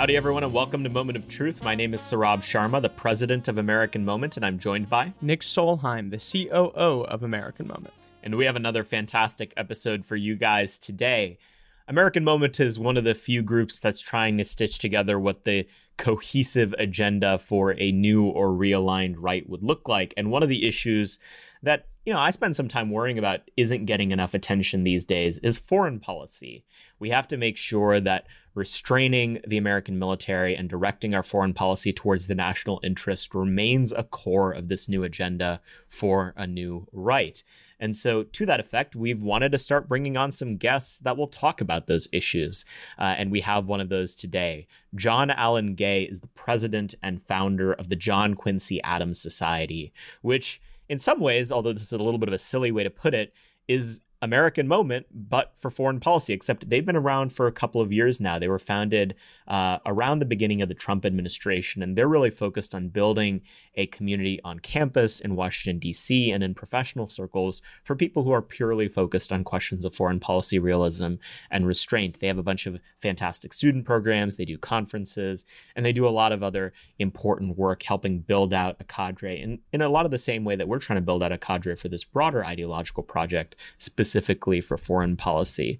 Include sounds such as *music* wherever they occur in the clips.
Howdy, everyone, and welcome to Moment of Truth. My name is Saurabh Sharma, the president of American Moment, and I'm joined by Nick Solheim, the COO of American Moment. And we have another fantastic episode for you guys today. American Moment is one of the few groups that's trying to stitch together what the cohesive agenda for a new or realigned right would look like. And one of the issues that you know, I spend some time worrying about isn't getting enough attention these days is foreign policy. We have to make sure that restraining the American military and directing our foreign policy towards the national interest remains a core of this new agenda for a new right. And so, to that effect, we've wanted to start bringing on some guests that will talk about those issues. Uh, and we have one of those today. John Allen Gay is the president and founder of the John Quincy Adams Society, which in some ways, although this is a little bit of a silly way to put it, is American moment, but for foreign policy, except they've been around for a couple of years now. They were founded uh, around the beginning of the Trump administration, and they're really focused on building a community on campus in Washington, D.C., and in professional circles for people who are purely focused on questions of foreign policy realism and restraint. They have a bunch of fantastic student programs, they do conferences, and they do a lot of other important work helping build out a cadre in, in a lot of the same way that we're trying to build out a cadre for this broader ideological project, specifically specifically for foreign policy.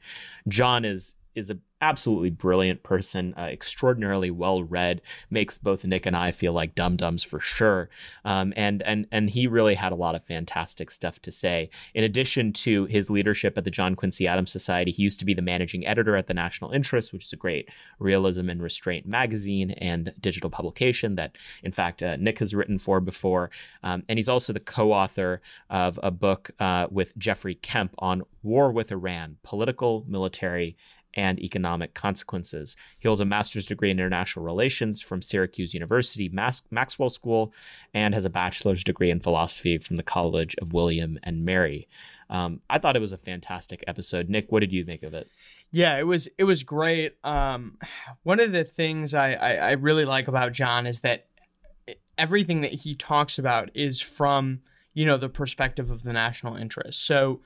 John is is a absolutely brilliant person, uh, extraordinarily well read, makes both Nick and I feel like dum dums for sure. Um, and and and he really had a lot of fantastic stuff to say. In addition to his leadership at the John Quincy Adams Society, he used to be the managing editor at the National Interest, which is a great realism and restraint magazine and digital publication that, in fact, uh, Nick has written for before. Um, and he's also the co-author of a book uh, with Jeffrey Kemp on war with Iran, political, military, and economic consequences. He holds a master's degree in international relations from Syracuse University Mas- Maxwell School and has a bachelor's degree in philosophy from the College of William and Mary. Um, I thought it was a fantastic episode. Nick, what did you think of it? Yeah, it was it was great. Um, one of the things I, I, I really like about John is that everything that he talks about is from you know the perspective of the national interest. So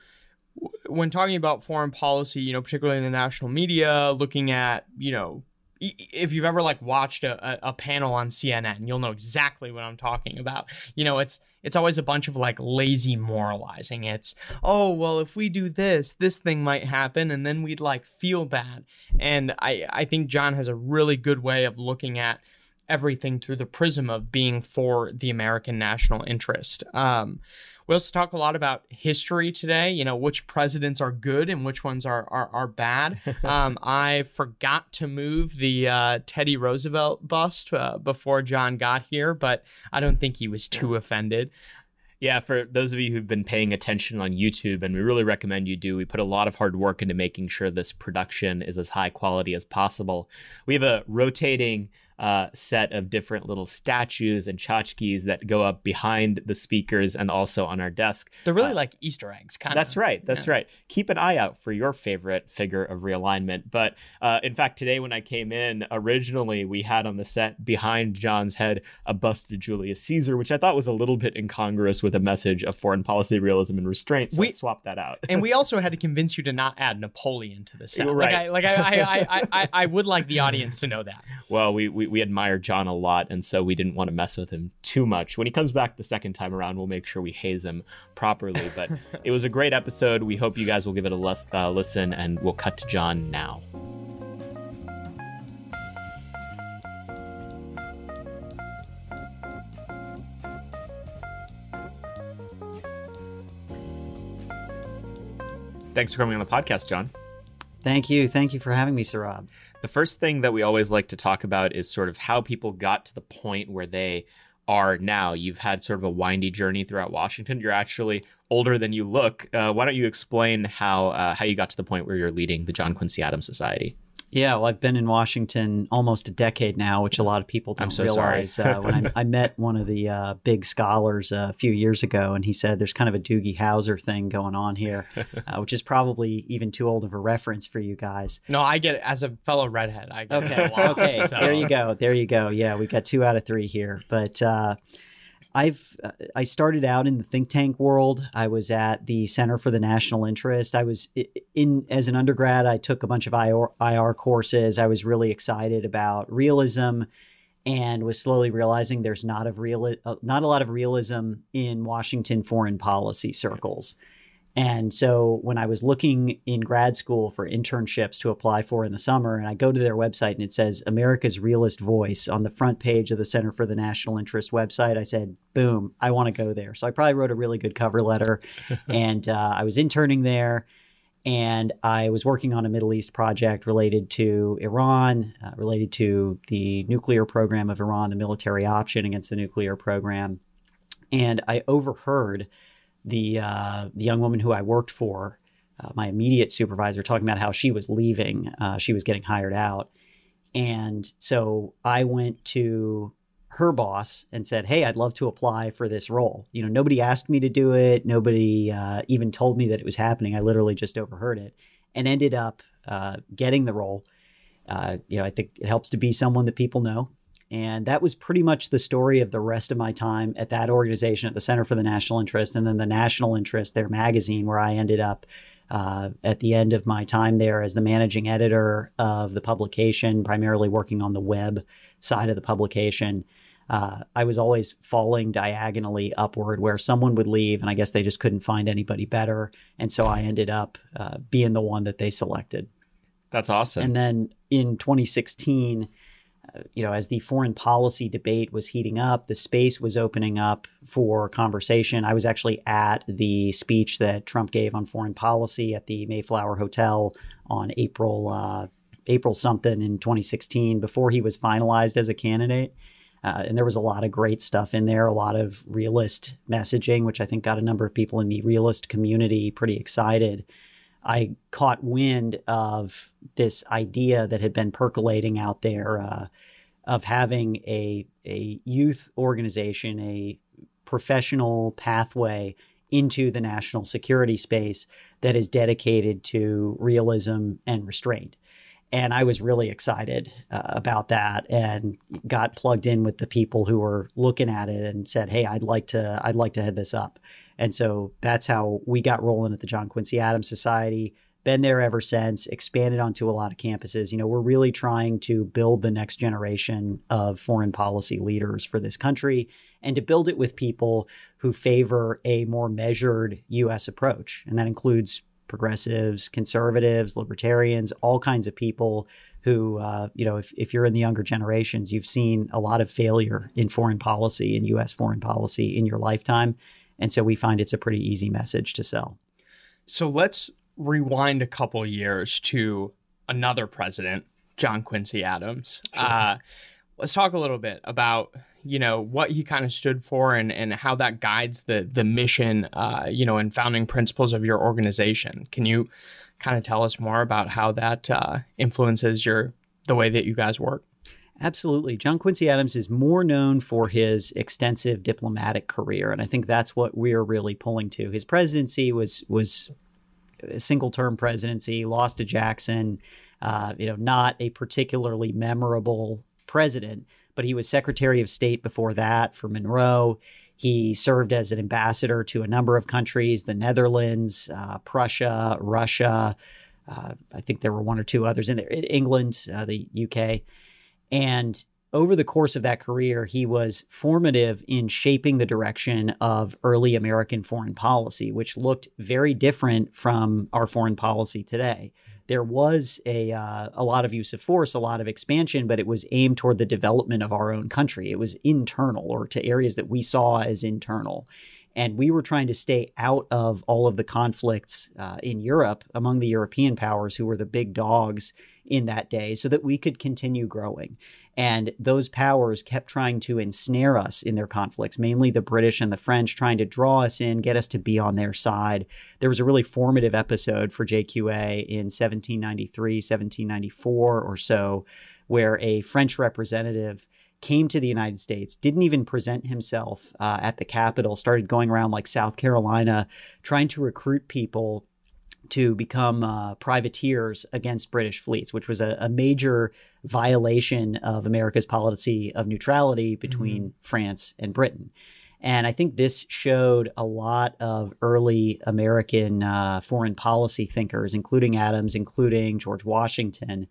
when talking about foreign policy, you know, particularly in the national media, looking at, you know, if you've ever like watched a, a panel on CNN, you'll know exactly what I'm talking about. You know, it's it's always a bunch of like lazy moralizing. It's, oh, well, if we do this, this thing might happen, and then we'd like feel bad. And I, I think John has a really good way of looking at everything through the prism of being for the American national interest. Um, we also talk a lot about history today, you know, which presidents are good and which ones are, are, are bad. *laughs* um, I forgot to move the uh, Teddy Roosevelt bust uh, before John got here, but I don't think he was too offended. Yeah, for those of you who've been paying attention on YouTube, and we really recommend you do, we put a lot of hard work into making sure this production is as high quality as possible. We have a rotating uh, set of different little statues and tchotchkes that go up behind the speakers and also on our desk. They're really uh, like Easter eggs, kind of. That's right. That's yeah. right. Keep an eye out for your favorite figure of realignment. But uh, in fact, today when I came in, originally we had on the set behind John's head a bust of Julius Caesar, which I thought was a little bit incongruous with a message of foreign policy realism and restraint. So we, I swapped that out. and we *laughs* also had to convince you to not add Napoleon to the set. Right. Like I, like I, I, I, I, I *laughs* would like the audience to know that. Well, we, we, we admire John a lot, and so we didn't want to mess with him too much. When he comes back the second time around, we'll make sure we haze him properly. But *laughs* it was a great episode. We hope you guys will give it a les- uh, listen, and we'll cut to John now. Thanks for coming on the podcast, John. Thank you. Thank you for having me, Saurabh. The first thing that we always like to talk about is sort of how people got to the point where they are now. You've had sort of a windy journey throughout Washington. You're actually older than you look. Uh, why don't you explain how uh, how you got to the point where you're leading the John Quincy Adams Society? Yeah, well, I've been in Washington almost a decade now, which a lot of people don't I'm so realize. uh, when I, *laughs* I, met one of the uh, big scholars uh, a few years ago, and he said there's kind of a Doogie Howser thing going on here, *laughs* uh, which is probably even too old of a reference for you guys. No, I get it as a fellow redhead. I okay, lot, okay, so. there you go, there you go. Yeah, we got two out of three here, but uh, I've uh, I started out in the think tank world. I was at the Center for the National Interest. I was in as an undergrad. I took a bunch of IR, IR courses. I was really excited about realism, and was slowly realizing there's not of real uh, not a lot of realism in Washington foreign policy circles. And so when I was looking in grad school for internships to apply for in the summer, and I go to their website and it says America's Realist Voice on the front page of the Center for the National Interest website, I said, boom, I want to go there. So I probably wrote a really good cover letter. *laughs* and uh, I was interning there and I was working on a Middle East project related to Iran, uh, related to the nuclear program of Iran, the military option against the nuclear program. And I overheard the uh, the young woman who I worked for, uh, my immediate supervisor, talking about how she was leaving, uh, she was getting hired out, and so I went to her boss and said, "Hey, I'd love to apply for this role." You know, nobody asked me to do it. Nobody uh, even told me that it was happening. I literally just overheard it, and ended up uh, getting the role. Uh, you know, I think it helps to be someone that people know. And that was pretty much the story of the rest of my time at that organization, at the Center for the National Interest, and then the National Interest, their magazine, where I ended up uh, at the end of my time there as the managing editor of the publication, primarily working on the web side of the publication. Uh, I was always falling diagonally upward where someone would leave, and I guess they just couldn't find anybody better. And so I ended up uh, being the one that they selected. That's awesome. And then in 2016, you know, as the foreign policy debate was heating up, the space was opening up for conversation. I was actually at the speech that Trump gave on foreign policy at the Mayflower Hotel on April uh, April something in 2016 before he was finalized as a candidate. Uh, and there was a lot of great stuff in there, a lot of realist messaging, which I think got a number of people in the realist community pretty excited. I caught wind of this idea that had been percolating out there uh, of having a, a youth organization, a professional pathway into the national security space that is dedicated to realism and restraint. And I was really excited uh, about that and got plugged in with the people who were looking at it and said, "Hey, I'd like to I'd like to head this up." And so that's how we got rolling at the John Quincy Adams Society. Been there ever since, expanded onto a lot of campuses. You know, we're really trying to build the next generation of foreign policy leaders for this country and to build it with people who favor a more measured U.S. approach. And that includes progressives, conservatives, libertarians, all kinds of people who, uh, you know, if, if you're in the younger generations, you've seen a lot of failure in foreign policy, in U.S. foreign policy in your lifetime. And so we find it's a pretty easy message to sell. So let's rewind a couple years to another president, John Quincy Adams. Sure. Uh, let's talk a little bit about you know what he kind of stood for and, and how that guides the the mission uh, you know and founding principles of your organization. Can you kind of tell us more about how that uh, influences your the way that you guys work? Absolutely. John Quincy Adams is more known for his extensive diplomatic career, and I think that's what we're really pulling to. His presidency was was a single term presidency, lost to Jackson. Uh, you know, not a particularly memorable president, but he was Secretary of State before that for Monroe. He served as an ambassador to a number of countries: the Netherlands, uh, Prussia, Russia. Uh, I think there were one or two others in there. England, uh, the UK and over the course of that career, he was formative in shaping the direction of early American foreign policy, which looked very different from our foreign policy today. There was a uh, a lot of use of force, a lot of expansion, but it was aimed toward the development of our own country. It was internal, or to areas that we saw as internal. And we were trying to stay out of all of the conflicts uh, in Europe among the European powers who were the big dogs in that day so that we could continue growing. And those powers kept trying to ensnare us in their conflicts, mainly the British and the French, trying to draw us in, get us to be on their side. There was a really formative episode for JQA in 1793, 1794 or so, where a French representative came to the United States, didn't even present himself uh, at the Capitol, started going around like South Carolina, trying to recruit people to become uh, privateers against British fleets, which was a, a, major violation of America's policy of neutrality between mm-hmm. France and Britain. And I think this showed a lot of early American uh, foreign policy thinkers, including Adams, including George Washington,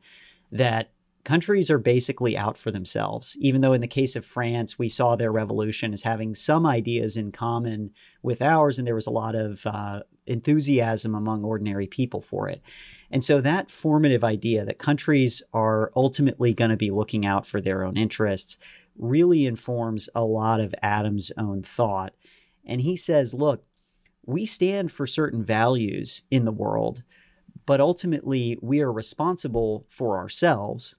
that countries are basically out for themselves. Even though in the case of France, we saw their revolution as having some ideas in common with ours, and there was a lot of uh, enthusiasm among ordinary people for it. And so that formative idea that countries are ultimately going to be looking out for their own interests really informs a lot of Adams' own thought. And he says, look, we stand for certain values in the world, but ultimately we are responsible for ourselves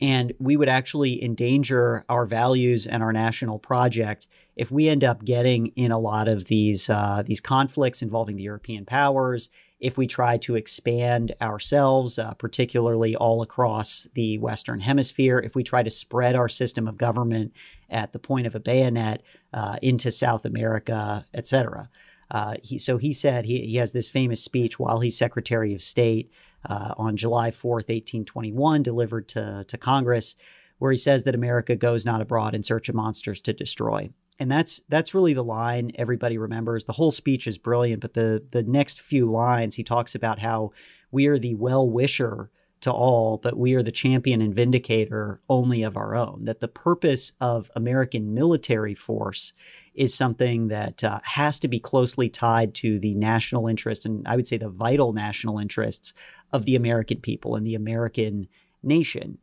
and we would actually endanger our values and our national project if we end up getting in a lot of these uh, these conflicts involving the European powers. If we try to expand ourselves, uh, particularly all across the Western Hemisphere, if we try to spread our system of government at the point of a bayonet uh, into South America, etc. Uh, he, so he said he, he has this famous speech while he's Secretary of State uh, on July 4th, 1821, delivered to, to Congress, where he says that America goes not abroad in search of monsters to destroy. And that's that's really the line everybody remembers. The whole speech is brilliant, but the the next few lines he talks about how we are the well wisher to all, but we are the champion and vindicator only of our own. That the purpose of American military force is something that uh, has to be closely tied to the national interests, and I would say the vital national interests of the American people and the American nation,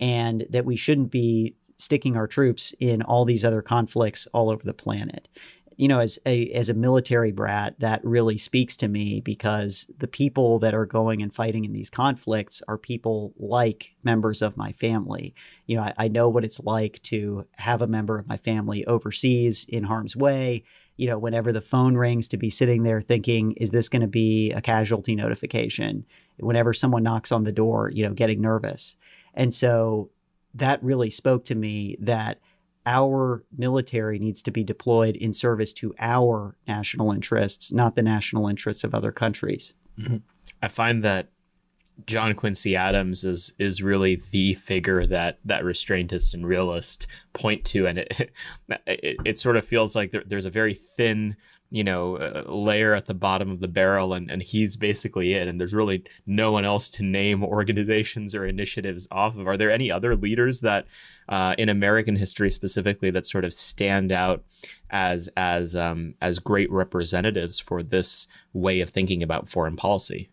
and that we shouldn't be sticking our troops in all these other conflicts all over the planet. You know, as a as a military brat, that really speaks to me because the people that are going and fighting in these conflicts are people like members of my family. You know, I, I know what it's like to have a member of my family overseas in harm's way you know, whenever the phone rings to be sitting there thinking, is this going to be a casualty notification? Whenever someone knocks on the door, you know, getting nervous. And so that really spoke to me that our military needs to be deployed in service to our national interests, not the national interests of other countries. Mm-hmm. I find that John Quincy Adams is is really the figure that that restraintist and realist point to, and it *laughs* it, it sort of feels like there, there's a very thin you know layer at the bottom of the barrel, and and he's basically it, and there's really no one else to name organizations or initiatives off of. Are there any other leaders that uh, in American history specifically that sort of stand out as as um, as great representatives for this way of thinking about foreign policy?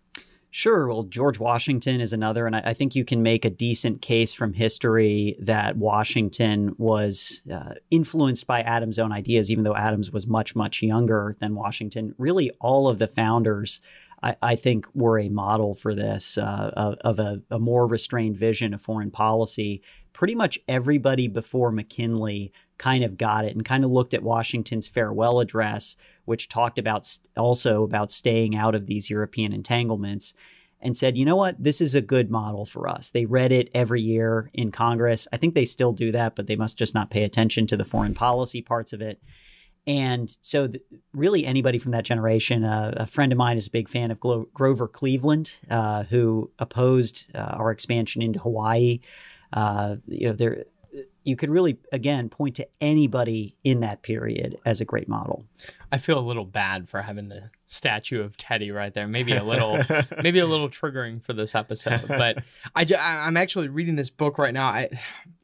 Sure. Well, George Washington is another, and I, I, think you can make a decent case from history that Washington was uh, influenced by Adams' own ideas, even though Adams was much, much younger than Washington. Really, all of the founders, I, I think, were a model for this uh, of, of a, a more restrained vision of foreign policy. Pretty much everybody before McKinley kind of got it and kind of looked at Washington's farewell address, which talked about also about staying out of these European entanglements, and said, you know what, this is a good model for us. They read it every year in Congress. I think they still do that, but they must just not pay attention to the foreign policy parts of it. And so, th- really, anybody from that generation, uh, a friend of mine is a big fan of Glo- Grover Cleveland, uh, who opposed uh, our expansion into Hawaii. Uh, you know, there you could really again point to anybody in that period as a great model. I feel a little bad for having the statue of Teddy right there. Maybe a little, *laughs* maybe a little triggering for this episode. But I, I'm actually reading this book right now. I,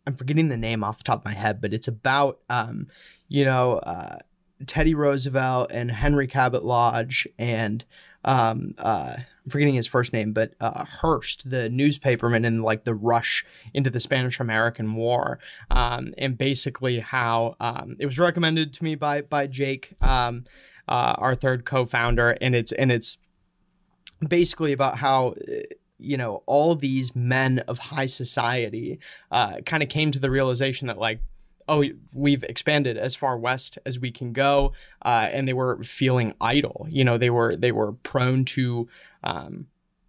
I'm forgetting the name off the top of my head, but it's about, um, you know, uh, Teddy Roosevelt and Henry Cabot Lodge and um, uh, I'm forgetting his first name, but uh, Hearst, the newspaperman in like the rush into the Spanish American War, um, and basically how um, it was recommended to me by by Jake, um, uh, our third co-founder, and it's and it's basically about how you know all these men of high society uh, kind of came to the realization that like oh, we've expanded as far west as we can go, uh, and they were feeling idle. You know, they were they were prone to. Um,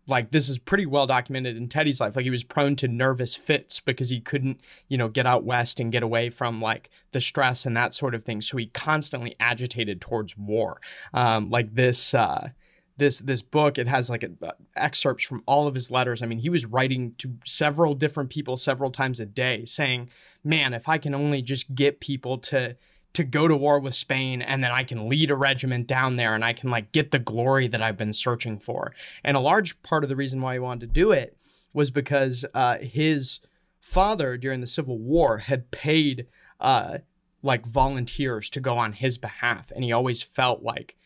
like this is pretty well documented in Teddy's life. Like he was prone to nervous fits because he couldn't, you know, get out west and get away from like the stress and that sort of thing. So he constantly agitated towards war. Um, like this, uh, this this book it has like a, uh, excerpts from all of his letters i mean he was writing to several different people several times a day saying man if i can only just get people to to go to war with Spain and then I can lead a regiment down there and I can like get the glory that I've been searching for. And a large part of the reason why he wanted to do it was because uh, his father during the Civil War had paid uh, like volunteers to go on his behalf, and he always felt like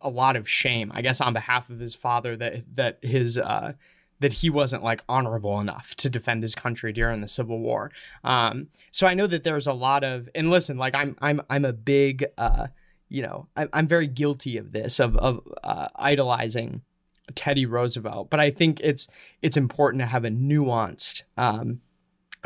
a lot of shame, I guess, on behalf of his father that that his uh, that he wasn't like honorable enough to defend his country during the Civil War. Um, so I know that there's a lot of and listen, like I'm I'm I'm a big uh, you know I'm I'm very guilty of this of of uh, idolizing Teddy Roosevelt, but I think it's it's important to have a nuanced um,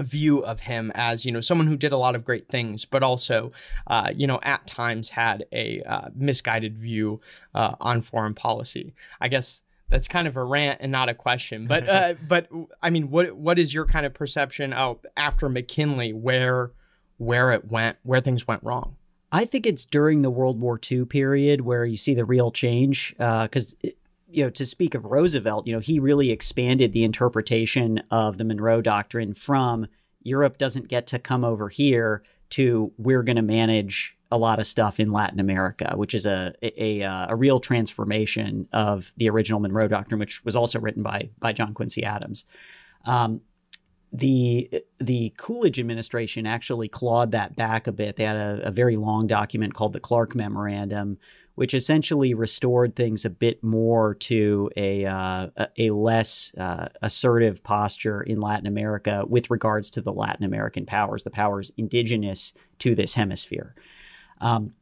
view of him as you know someone who did a lot of great things but also uh, you know at times had a uh, misguided view uh, on foreign policy i guess that's kind of a rant and not a question but *laughs* uh, but i mean what what is your kind of perception of after mckinley where where it went where things went wrong I think it's during the World War II period where you see the real change. Because uh, you know, to speak of Roosevelt, you know, he really expanded the interpretation of the Monroe Doctrine from Europe doesn't get to come over here to we're going to manage a lot of stuff in Latin America, which is a, a a, real transformation of the original Monroe Doctrine, which was also written by by John Quincy Adams. Um, the the Coolidge administration actually clawed that back a bit. They had a, a very long document called the Clark Memorandum, which essentially restored things a bit more to a uh, a less uh, assertive posture in Latin America with regards to the Latin American powers, the powers indigenous to this hemisphere. Um,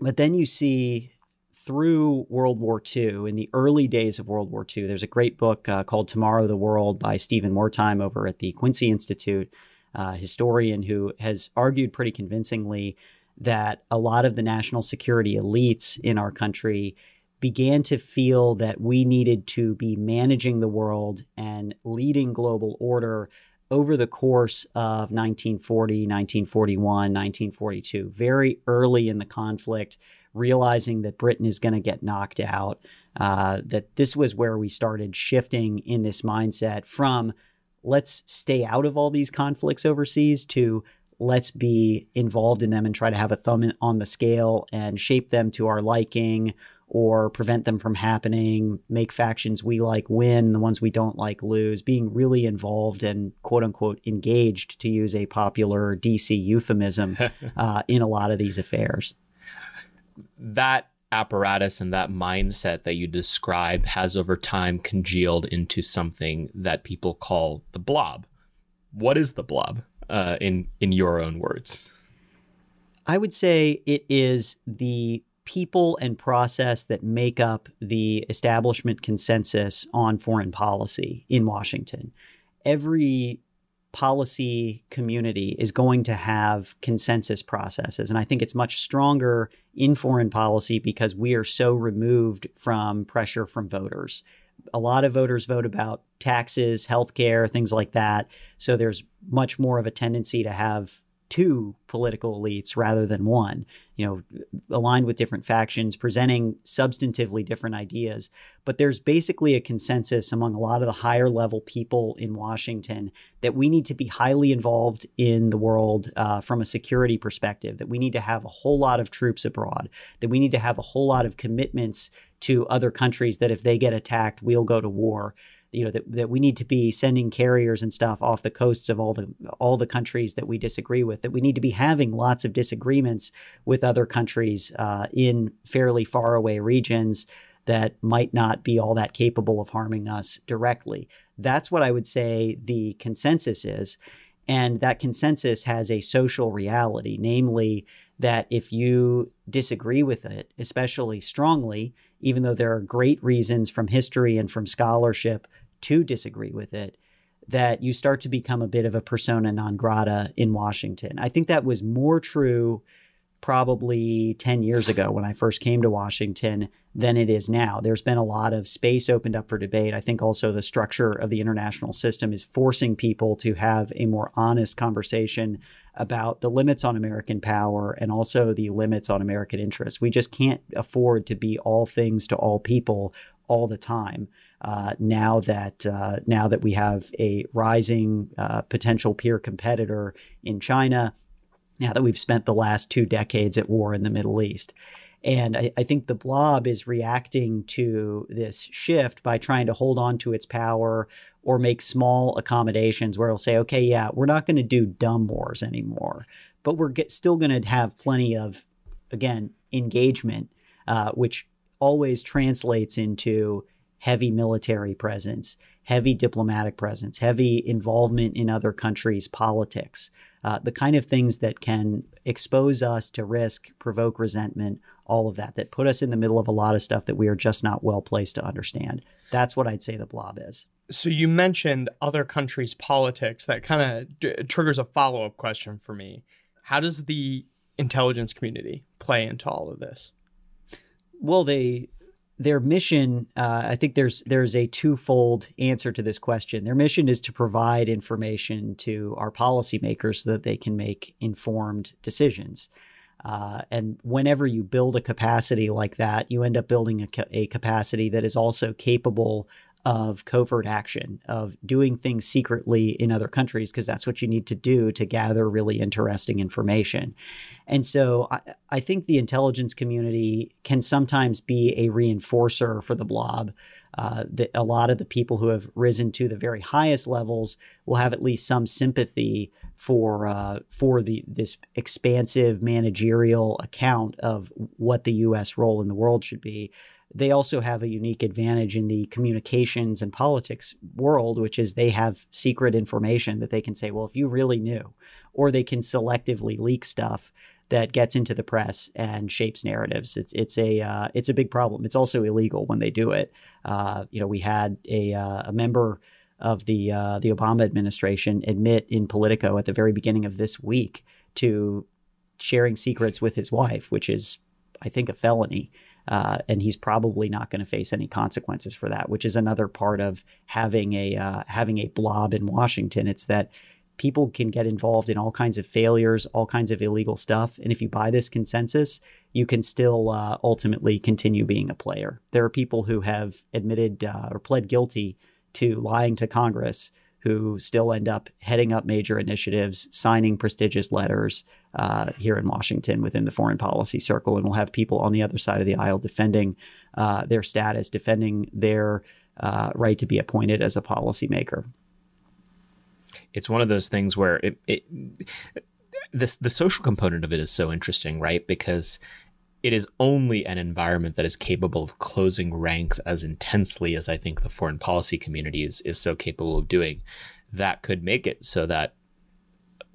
but then you see through World War II, in the early days of World War II, there's a great book uh, called Tomorrow the World by Stephen Wertheim over at the Quincy Institute, uh, historian who has argued pretty convincingly that a lot of the national security elites in our country began to feel that we needed to be managing the world and leading global order over the course of 1940, 1941, 1942, very early in the conflict, realizing that Britain is going to get knocked out, uh, that this was where we started shifting in this mindset from let's stay out of all these conflicts overseas to let's be involved in them and try to have a thumb on the scale and shape them to our liking or prevent them from happening, make factions we like win, the ones we don't like lose, being really involved and quote unquote engaged, to use a popular DC euphemism, *laughs* uh, in a lot of these affairs. That apparatus and that mindset that you describe has over time congealed into something that people call the blob. What is the blob? Uh, in in your own words? I would say it is the people and process that make up the establishment consensus on foreign policy in Washington. Every policy community is going to have consensus processes. And I think it's much stronger in foreign policy because we are so removed from pressure from voters a lot of voters vote about taxes, healthcare, things like that. So there's much more of a tendency to have two political elites rather than one, you know, aligned with different factions, presenting substantively different ideas. But there's basically a consensus among a lot of the higher level people in Washington that we need to be highly involved in the world uh, from a security perspective, that we need to have a whole lot of troops abroad, that we need to have a whole lot of commitments to other countries that if they get attacked, we'll go to war. You know that, that we need to be sending carriers and stuff off the coasts of all the all the countries that we disagree with. That we need to be having lots of disagreements with other countries uh, in fairly far away regions that might not be all that capable of harming us directly. That's what I would say the consensus is. And that consensus has a social reality, namely that if you disagree with it, especially strongly, even though there are great reasons from history and from scholarship to disagree with it, that you start to become a bit of a persona non grata in Washington. I think that was more true probably 10 years ago when I first came to Washington than it is now. There's been a lot of space opened up for debate. I think also the structure of the international system is forcing people to have a more honest conversation about the limits on American power and also the limits on American interests. We just can't afford to be all things to all people all the time. Uh, now that uh, now that we have a rising uh, potential peer competitor in China, now that we've spent the last two decades at war in the Middle East. And I, I, think the blob is reacting to this shift by trying to hold on to its power or make small accommodations where it'll say, okay, yeah, we're not going to do dumb wars anymore, but we're get, still going to have plenty of, again, engagement, uh, which always translates into heavy military presence, heavy diplomatic presence, heavy involvement in other countries' politics, uh, the kind of things that can expose us to risk, provoke resentment, all of that, that put us in the middle of a lot of stuff that we are just not well placed to understand. That's what I'd say the blob is. So you mentioned other countries' politics. That kind of d- triggers a follow up question for me. How does the intelligence community play into all of this? Well, they their mission, uh, I think there's there's a twofold answer to this question. Their mission is to provide information to our policymakers so that they can make informed decisions. Uh, and whenever you build a capacity like that, you end up building a, ca- a capacity that is also capable of covert action, of doing things secretly in other countries, because that's what you need to do to gather really interesting information. And so I, I, think the intelligence community can sometimes be a reinforcer for the blob. Uh, that a lot of the people who have risen to the very highest levels will have at least some sympathy for uh, for the this expansive managerial account of what the U.S. role in the world should be they also have a unique advantage in the communications and politics world, which is they have secret information that they can say, well, if you really knew, or they can selectively leak stuff that gets into the press and shapes narratives. It's it's a uh, it's a big problem. It's also illegal when they do it. Uh, you know, we had a uh, a member of the uh, the Obama administration admit in Politico at the very beginning of this week to sharing secrets with his wife, which is I think a felony. Uh, and he's probably not going to face any consequences for that, which is another part of having a uh, having a blob in Washington. It's that people can get involved in all kinds of failures, all kinds of illegal stuff, and if you buy this consensus, you can still uh, ultimately continue being a player. There are people who have admitted uh, or pled guilty to lying to Congress who still end up heading up major initiatives, signing prestigious letters uh, here in Washington within the foreign policy circle. And we'll have people on the other side of the aisle defending uh, their status, defending their uh, right to be appointed as a policymaker. It's one of those things where it, it this the social component of it is so interesting, right? Because it is only an environment that is capable of closing ranks as intensely as I think the foreign policy community is, is so capable of doing that could make it so that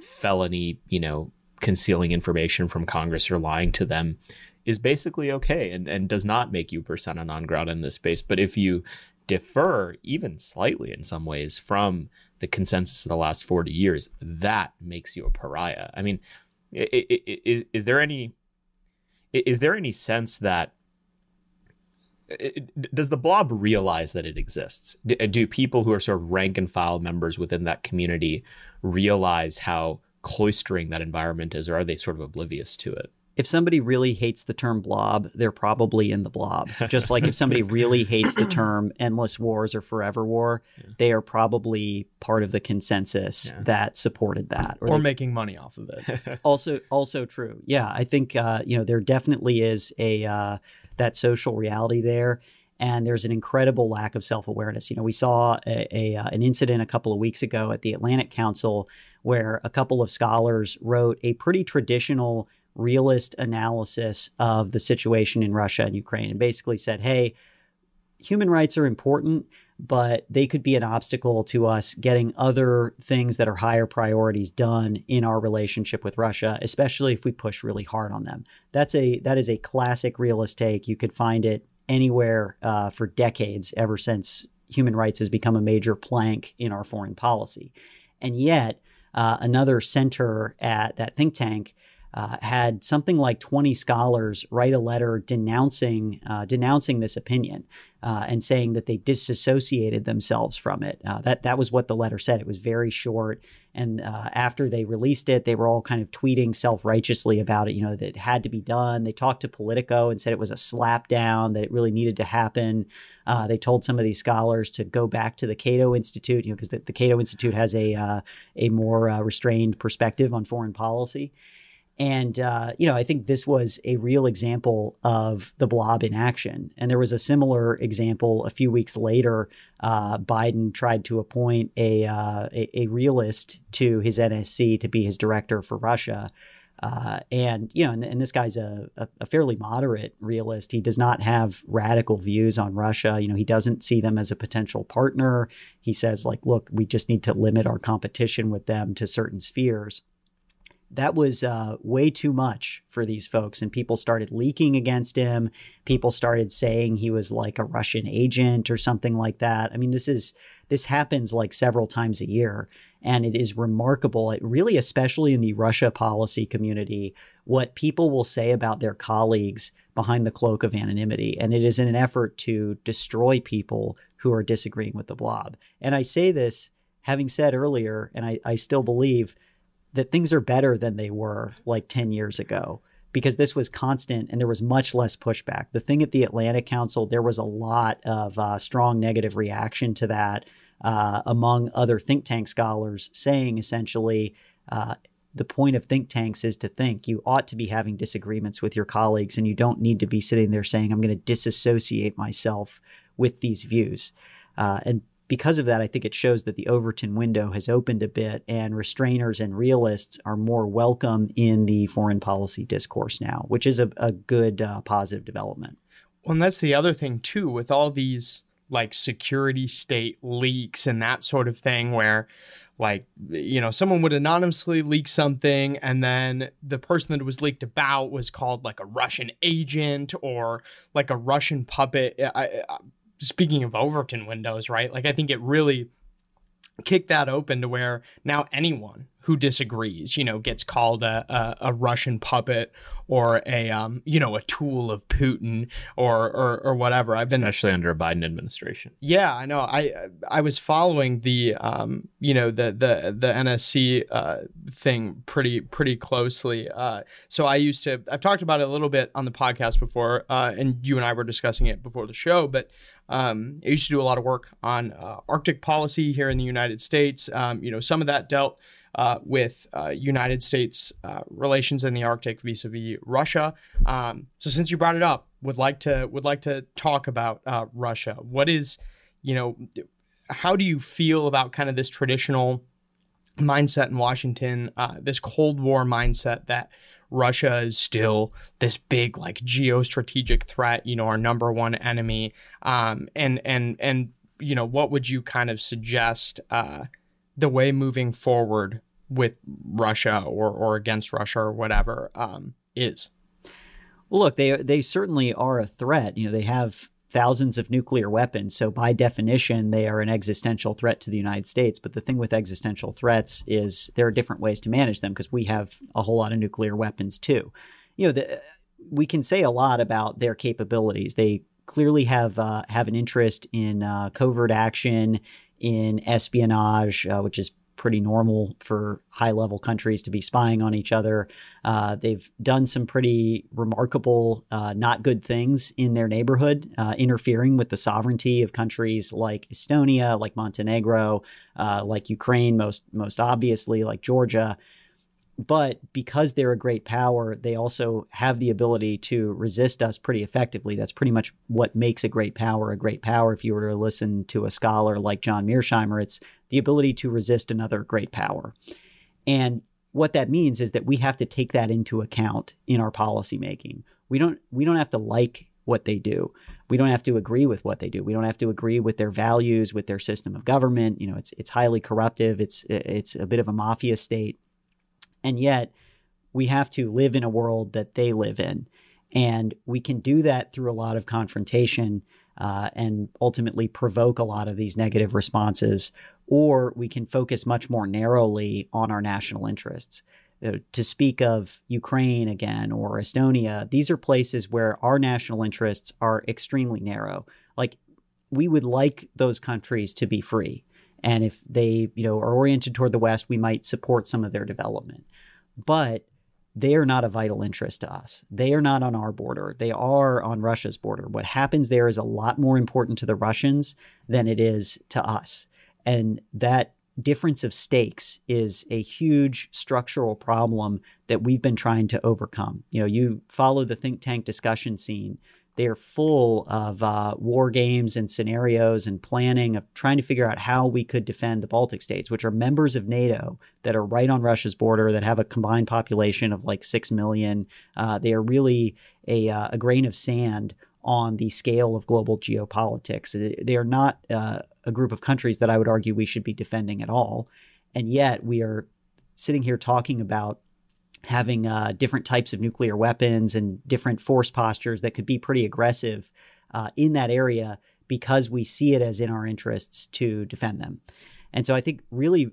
felony, you know, concealing information from Congress or lying to them is basically okay and, and does not make you persona non grata in this space. But if you defer even slightly in some ways from the consensus of the last 40 years, that makes you a pariah. I mean, is, is there any is there any sense that does the blob realize that it exists? Uh, do people who are sort of rank and file members within that community realize how cloistering that environment is, or are they sort of oblivious to it? If somebody really hates the term blob, they're probably in the blob. Just like if somebody really *laughs* hates the term endless wars or forever war, yeah. they are probably part of the consensus yeah. that supported that, or, or they, making money off of it. *laughs* also, also true. Yeah, I think uh, you know there definitely is a uh, that social reality there. And there's an incredible lack of self awareness. You know, we saw a, a uh, an incident a couple of weeks ago at the Atlantic Council where a couple of scholars wrote a pretty traditional realist analysis of the situation in Russia and Ukraine and basically said, hey, human rights are important, but they could be an obstacle to us getting other things that are higher priorities done in our relationship with Russia, especially if we push really hard on them. That's a that is a classic realist take. You could find it anywhere uh, for decades, ever since human rights has become a major plank in our foreign policy. And yet, uh, another center at that think tank uh, had something like 20 scholars write a letter denouncing uh, denouncing this opinion uh, and saying that they disassociated themselves from it. Uh, that that was what the letter said. It was very short, and uh, after they released it, they were all kind of tweeting self righteously about it. You know that it had to be done. They talked to Politico and said it was a slapdown that it really needed to happen. They told some of these scholars to go back to the Cato Institute, you know, because the, the, Cato Institute has a a more restrained perspective on foreign policy. And, uh, you know, I think this was a real example of the blob in action. And there was a similar example a few weeks later. Uh, Biden tried to appoint a, uh, a, a, realist to his NSC to be his director for Russia. Uh, and, you know, and, and this guy's a, a, a, fairly moderate realist. He does not have radical views on Russia. You know, he doesn't see them as a potential partner. He says, like, look, we just need to limit our competition with them to certain spheres that was uh, way too much for these folks. And people started leaking against him. People started saying he was like a Russian agent or something like that. I mean, this is this happens like several times a year. And it is remarkable, it really, especially in the Russia policy community, what people will say about their colleagues behind the cloak of anonymity. And it is in an effort to destroy people who are disagreeing with the blob. And I say this having said earlier, and I, I still believe that things are better than they were like 10 years ago because this was constant and there was much less pushback. The thing at the Atlantic Council, there was a lot of uh, strong negative reaction to that uh, among other think tank scholars, saying essentially, uh, the point of think tanks is to think. You ought to be having disagreements with your colleagues, and you don't need to be sitting there saying, I'm going to disassociate myself with these views. Uh, and because of that, I think it shows that the Overton window has opened a bit and restrainers and realists are more welcome in the foreign policy discourse now, which is a, a good uh, positive development. Well, and that's the other thing, too, with all these like security state leaks and that sort of thing, where like you know someone would anonymously leak something and then the person that was leaked about was called like a russian agent or like a russian puppet I, I, speaking of Overton windows, right? Like I think it really kicked that open to where now anyone who disagrees, you know, gets called a, a, a, Russian puppet or a um, you know, a tool of Putin or or, or whatever. I've been especially under a Biden administration. Yeah, I know. I I was following the um, you know, the the the NSC uh, thing pretty pretty closely. Uh, so I used to I've talked about it a little bit on the podcast before, uh, and you and I were discussing it before the show, but um, I used to do a lot of work on uh, Arctic policy here in the United States. Um, you know, some of that dealt uh, with uh, United States uh, relations in the Arctic vis-a-vis Russia. Um, so, since you brought it up, would like to would like to talk about uh, Russia. What is, you know, how do you feel about kind of this traditional mindset in Washington, uh, this Cold War mindset that Russia is still this big like geostrategic threat, you know, our number one enemy. Um, and and and you know, what would you kind of suggest uh, the way moving forward with Russia or or against Russia or whatever um, is? Well, look, they they certainly are a threat. You know, they have thousands of nuclear weapons. So, by definition, they are an existential threat to the United States. But the thing with existential threats is there are different ways to manage them because we have a whole lot of nuclear weapons too. You know, the, we can say a lot about their capabilities. They clearly have uh, have an interest in uh, covert action, in espionage, uh, which is pretty normal for high level countries to be spying on each other. Uh, they've done some pretty remarkable, uh, not good things in their neighborhood, uh, interfering with the sovereignty of countries like Estonia, like Montenegro, uh, like Ukraine, most most obviously, like Georgia but because they're a great power, they also have the ability to resist us pretty effectively. That's pretty much what makes a great power a great power. If you were to listen to a scholar like John Mearsheimer, it's the ability to resist another great power. And what that means is that we have to take that into account in our policymaking. We don't we don't have to like what they do. We don't have to agree with what they do. We don't have to agree with their values, with their system of government. You know, it's it's highly corruptive. It's it's a bit of a mafia state and yet, we have to live in a world that they live in. And we can do that through a lot of confrontation uh, and ultimately provoke a lot of these negative responses. Or we can focus much more narrowly on our national interests. Uh, to speak of Ukraine again or Estonia, these are places where our national interests are extremely narrow. Like, we would like those countries to be free. And if they, you know, are oriented toward the West, we might support some of their development. But they are not a vital interest to us. They are not on our border. They are on Russia's border. What happens there is a lot more important to the Russians than it is to us. And that difference of stakes is a huge structural problem that we've been trying to overcome. You know, you follow the think tank discussion scene, they're full of uh, war games and scenarios and planning of trying to figure out how we could defend the Baltic states, which are members of NATO that are right on Russia's border, that have a combined population of like 6 million. Uh, they are really a, uh, a grain of sand on the scale of global geopolitics. They are not uh, a group of countries that I would argue we should be defending at all. And yet we are sitting here talking about having uh, different types of nuclear weapons and different force postures that could be pretty aggressive uh, in that area because we see it as in our interests to defend them. And so I think really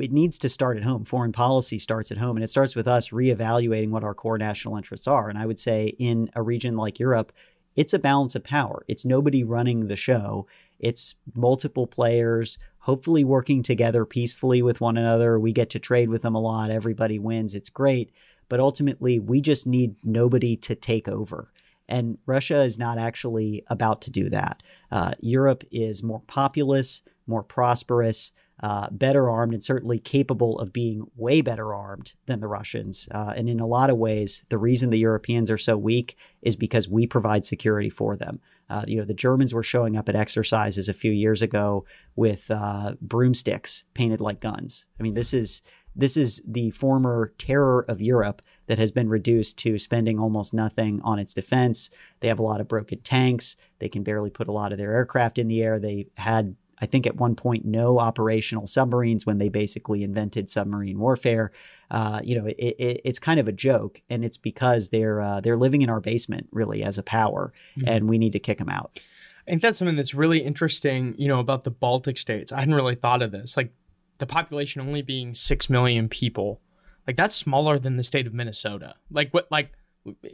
it needs to start at home. Foreign policy starts at home, and it starts with us reevaluating what our core national interests are. And I would say in a region like Europe, it's a balance of power. It's nobody running the show. It's multiple players, hopefully working together peacefully with one another. We get to trade with them a lot. Everybody wins. It's great. But ultimately, we just need nobody to take over. And Russia is not actually about to do that. Uh, Europe is more populous, more prosperous uh, better armed and certainly capable of being way better armed than the Russians. Uh, and in a lot of ways, the reason the Europeans are so weak is because we provide security for them. Uh, you know, the Germans were showing up at exercises a few years ago with uh, broomsticks painted like guns. I mean, this is this is the former terror of Europe that has been reduced to spending almost nothing on its defense. They have a lot of broken tanks. They can barely put a lot of their aircraft in the air. They had I think at one point no operational submarines when they basically invented submarine warfare. Uh, you know, it, it, it's kind of a joke, and it's because they're uh, they're living in our basement really as a power, mm-hmm. and we need to kick them out. I think that's something that's really interesting. You know, about the Baltic states. I hadn't really thought of this. Like the population only being six million people, like that's smaller than the state of Minnesota. Like what? Like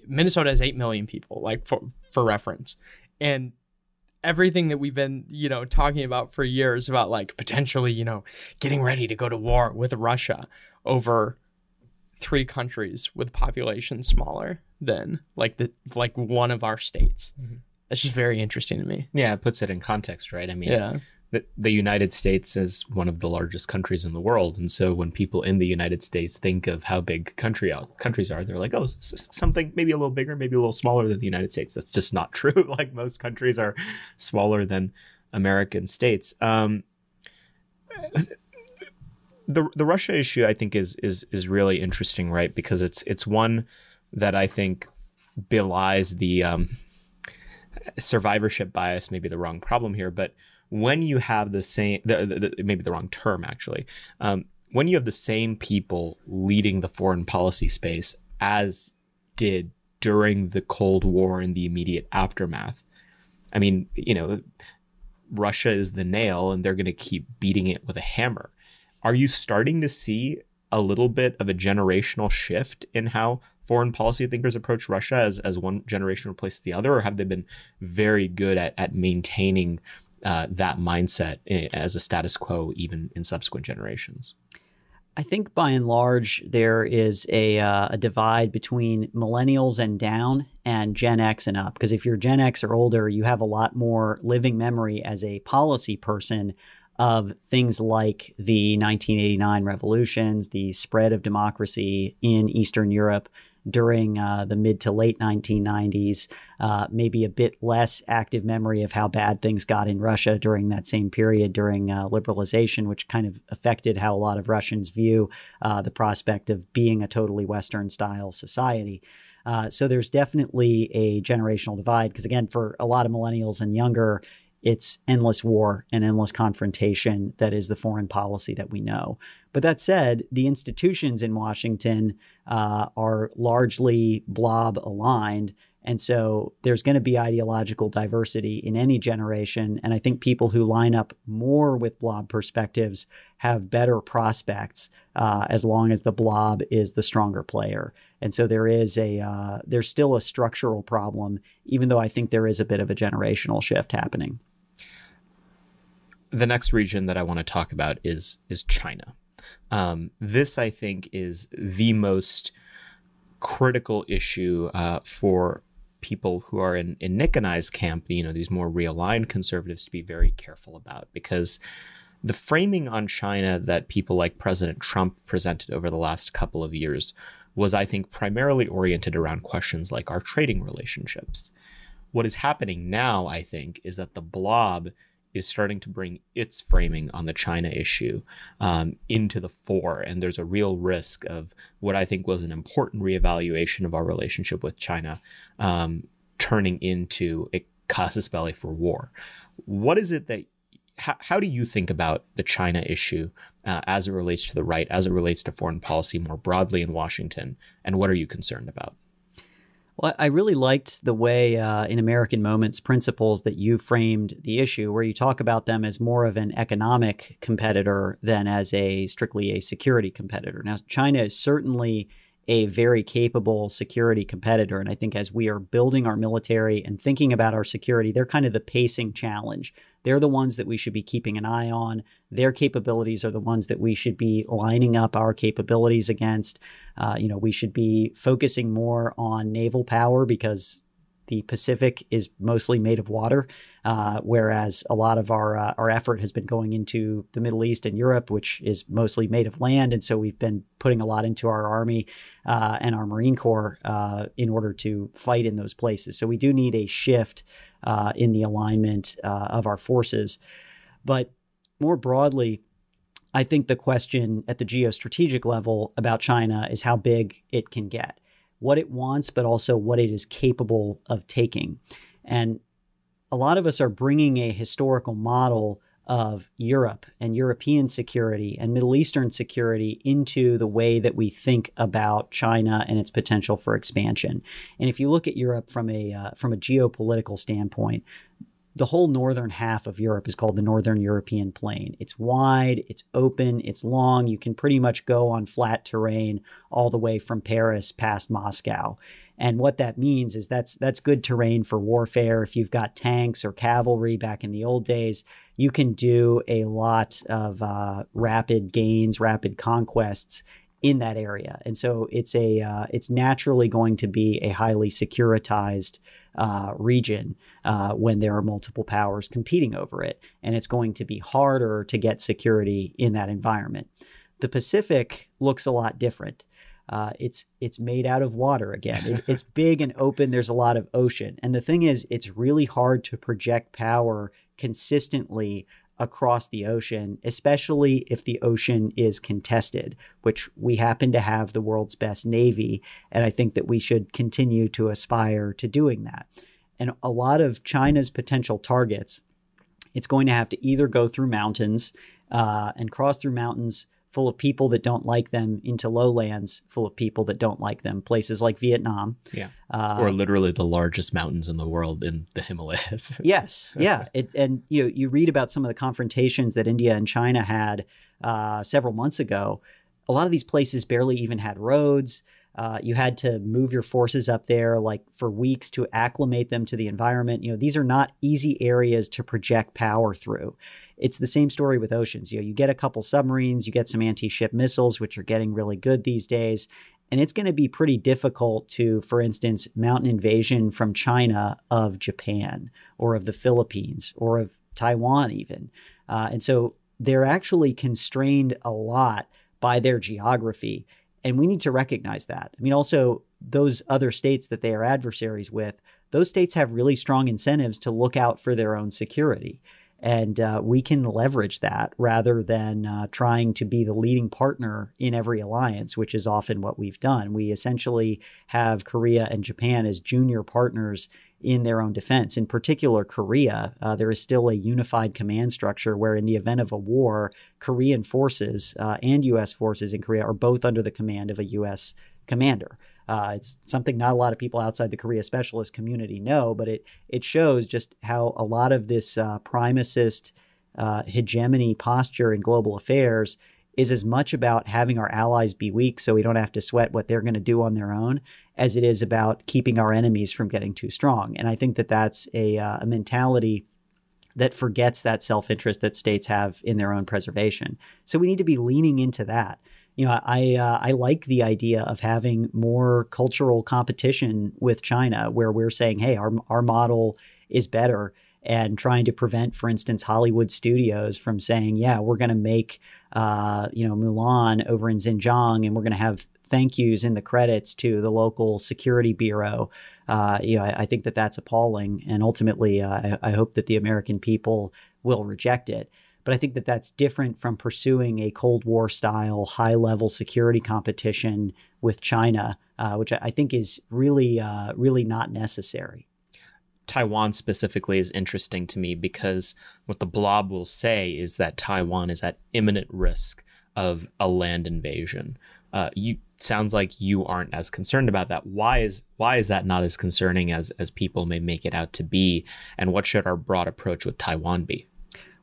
Minnesota has eight million people. Like for for reference, and everything that we've been, you know, talking about for years about like potentially, you know, getting ready to go to war with Russia over three countries with populations smaller than like the like one of our states. Mm-hmm. That's just very interesting to me. Yeah, it puts it in context, right? I mean, yeah the, the United States is one of the largest countries in the world, and so when people in the United States think of how big country countries are, they're like, oh, something maybe a little bigger, maybe a little smaller than the United States. That's just not *laughs* true. like most countries are smaller than American states. Um, the the Russia issue, I think, is is is really interesting, right? Because it's it's one that I think belies the um, survivorship bias. Maybe the wrong problem here, but when you have the same, the, the, the, maybe the wrong term actually, um, when you have the same people leading the foreign policy space as did during the Cold War and the immediate aftermath, I mean, you know, Russia is the nail and they're going to keep beating it with a hammer. Are you starting to see a little bit of a generational shift in how foreign policy thinkers approach Russia as, as one generation replaces the other, or have they been very good at, at maintaining uh, that mindset as a status quo even in subsequent generations? I think by and large there is a, uh, a divide between millennials and down and Gen X and up. Because if you're Gen X or older, you have a lot more living memory as a policy person of things like the 1989 revolutions, the spread of democracy in Eastern Europe, during uh, the mid to late 1990s, uh, maybe a bit less active memory of how bad things got in Russia during that same period during uh, liberalization, which kind of affected how a lot of Russians view uh, the prospect of being a totally Western style society. Uh, so there's definitely a generational divide because, again, for a lot of millennials and younger, it's endless war and endless confrontation that is the foreign policy that we know. But that said, the institutions in Washington uh, are largely blob aligned. And so there's going to be ideological diversity in any generation. And I think people who line up more with blob perspectives have better prospects uh, as long as the blob is the stronger player. And so there is a uh, there's still a structural problem, even though I think there is a bit of a generational shift happening the next region that I want to talk about is is China. Um, this, I think, is the most critical issue uh, for people who are in, in Nick and I's camp, you know, these more realigned conservatives to be very careful about because the framing on China that people like President Trump presented over the last couple of years was, I think, primarily oriented around questions like our trading relationships. What is happening now, I think, is that the blob is starting to bring its framing on the China issue um, into the fore. And there's a real risk of what I think was an important reevaluation of our relationship with China um, turning into a casus belli for war. What is it that how, how do you think about the China issue uh, as it relates to the right, as it relates to foreign policy more broadly in Washington, and what are you concerned about? Well, I really liked the way uh, in American Moments principles that you framed the issue, where you talk about them as more of an economic competitor than as a strictly a security competitor. Now, China is certainly a very capable security competitor. And I think as we are building our military and thinking about our security, they're kind of the pacing challenge. They're the ones that we should be keeping an eye on. Their capabilities are the ones that we should be lining up our capabilities against. Uh, you know, we should be focusing more on naval power because the Pacific is mostly made of water, uh, whereas a lot of our uh, our effort has been going into the Middle East and Europe, which is mostly made of land. And so we've been putting a lot into our Army uh, and our Marine Corps uh, in order to fight in those places. So we do need a shift uh, in the alignment uh, of our forces. But more broadly, I think the question at the geostrategic level about China is how big it can get what it wants, but also what it is capable of taking. And a lot of us are bringing a historical model of Europe and European security and Middle Eastern security into the way that we think about China and its potential for expansion. And if you look at Europe from a uh, from a geopolitical standpoint, the whole northern half of Europe is called the Northern European Plain. It's wide, it's open, it's long. You can pretty much go on flat terrain all the way from Paris past Moscow. And what that means is that's that's good terrain for warfare. If you've got tanks or cavalry back in the old days, you can do a lot of uh, rapid gains, rapid conquests in that area. And so it's a uh, it's naturally going to be a highly securitized uh, region uh, when there are multiple powers competing over it. And it's going to be harder to get security in that environment. The Pacific looks a lot different. Uh, it's it's made out of water again. It, it's big and open. There's a lot of ocean, and the thing is, it's really hard to project power consistently across the ocean, especially if the ocean is contested, which we happen to have the world's best Navy. And I think that we should continue to aspire to doing that. And a lot of China's potential targets, it's going to have to either go through mountains uh, and cross through mountains full of people that don't like them into lowlands full of people that don't like them. Places like vietnam yeah. uh, or literally the largest mountains in the world in the himalayas. *laughs* Yes. Yeah. It, and you know you read about some of the confrontations that india and china had uh, several months ago. A lot of these places barely even had roads uh, you had to move your forces up there like for weeks to acclimate them to the environment. You know, these are not easy areas to project power through. It's the same story with oceans. You know, you get a couple submarines, you get some anti-ship missiles, which are getting really good these days. And it's going to be pretty difficult to, for instance, mount an invasion from China of Japan or of the Philippines or of Taiwan, even. Uh, and so they're actually constrained a lot by their geography. And we need to recognize that. I mean, also, those other states that they are adversaries with, those states have really strong incentives to look out for their own security. And uh, we can leverage that rather than uh, trying to be the leading partner in every alliance, which is often what we've done. We essentially have Korea and Japan as junior partners in their own defense. In particular, Korea, uh, there is still a unified command structure where, in the event of a war, Korean forces uh, and U.S. forces in Korea are both under the command of a U.S. commander. Uh, it's something not a lot of people outside the Korea specialist community know, but it it shows just how a lot of this uh, primacist uh, hegemony posture in global affairs is as much about having our allies be weak so we don't have to sweat what they're going to do on their own as it is about keeping our enemies from getting too strong. And I think that that's a, uh, a mentality that forgets that self interest that states have in their own preservation. So we need to be leaning into that you know, I uh, I like the idea of having more cultural competition with China, where we're saying, hey, our our model is better, and trying to prevent, for instance, Hollywood studios from saying, "Yeah, we're going to make, uh, you know, Mulan over in Xinjiang, and we're going to have thank yous in the credits to the local security bureau." Uh, you know, I, I, think that that's appalling, and ultimately, uh, I, I hope that the American people will reject it. But I think that that's different from pursuing a Cold War style high level security competition with China, uh, which I think is really, uh, really not necessary. Taiwan specifically is interesting to me because what the blob will say is that Taiwan is at imminent risk of a land invasion. Uh, you sounds like you aren't as concerned about that. Why is why is that not as concerning as as people may make it out to be? And what should our broad approach with Taiwan be?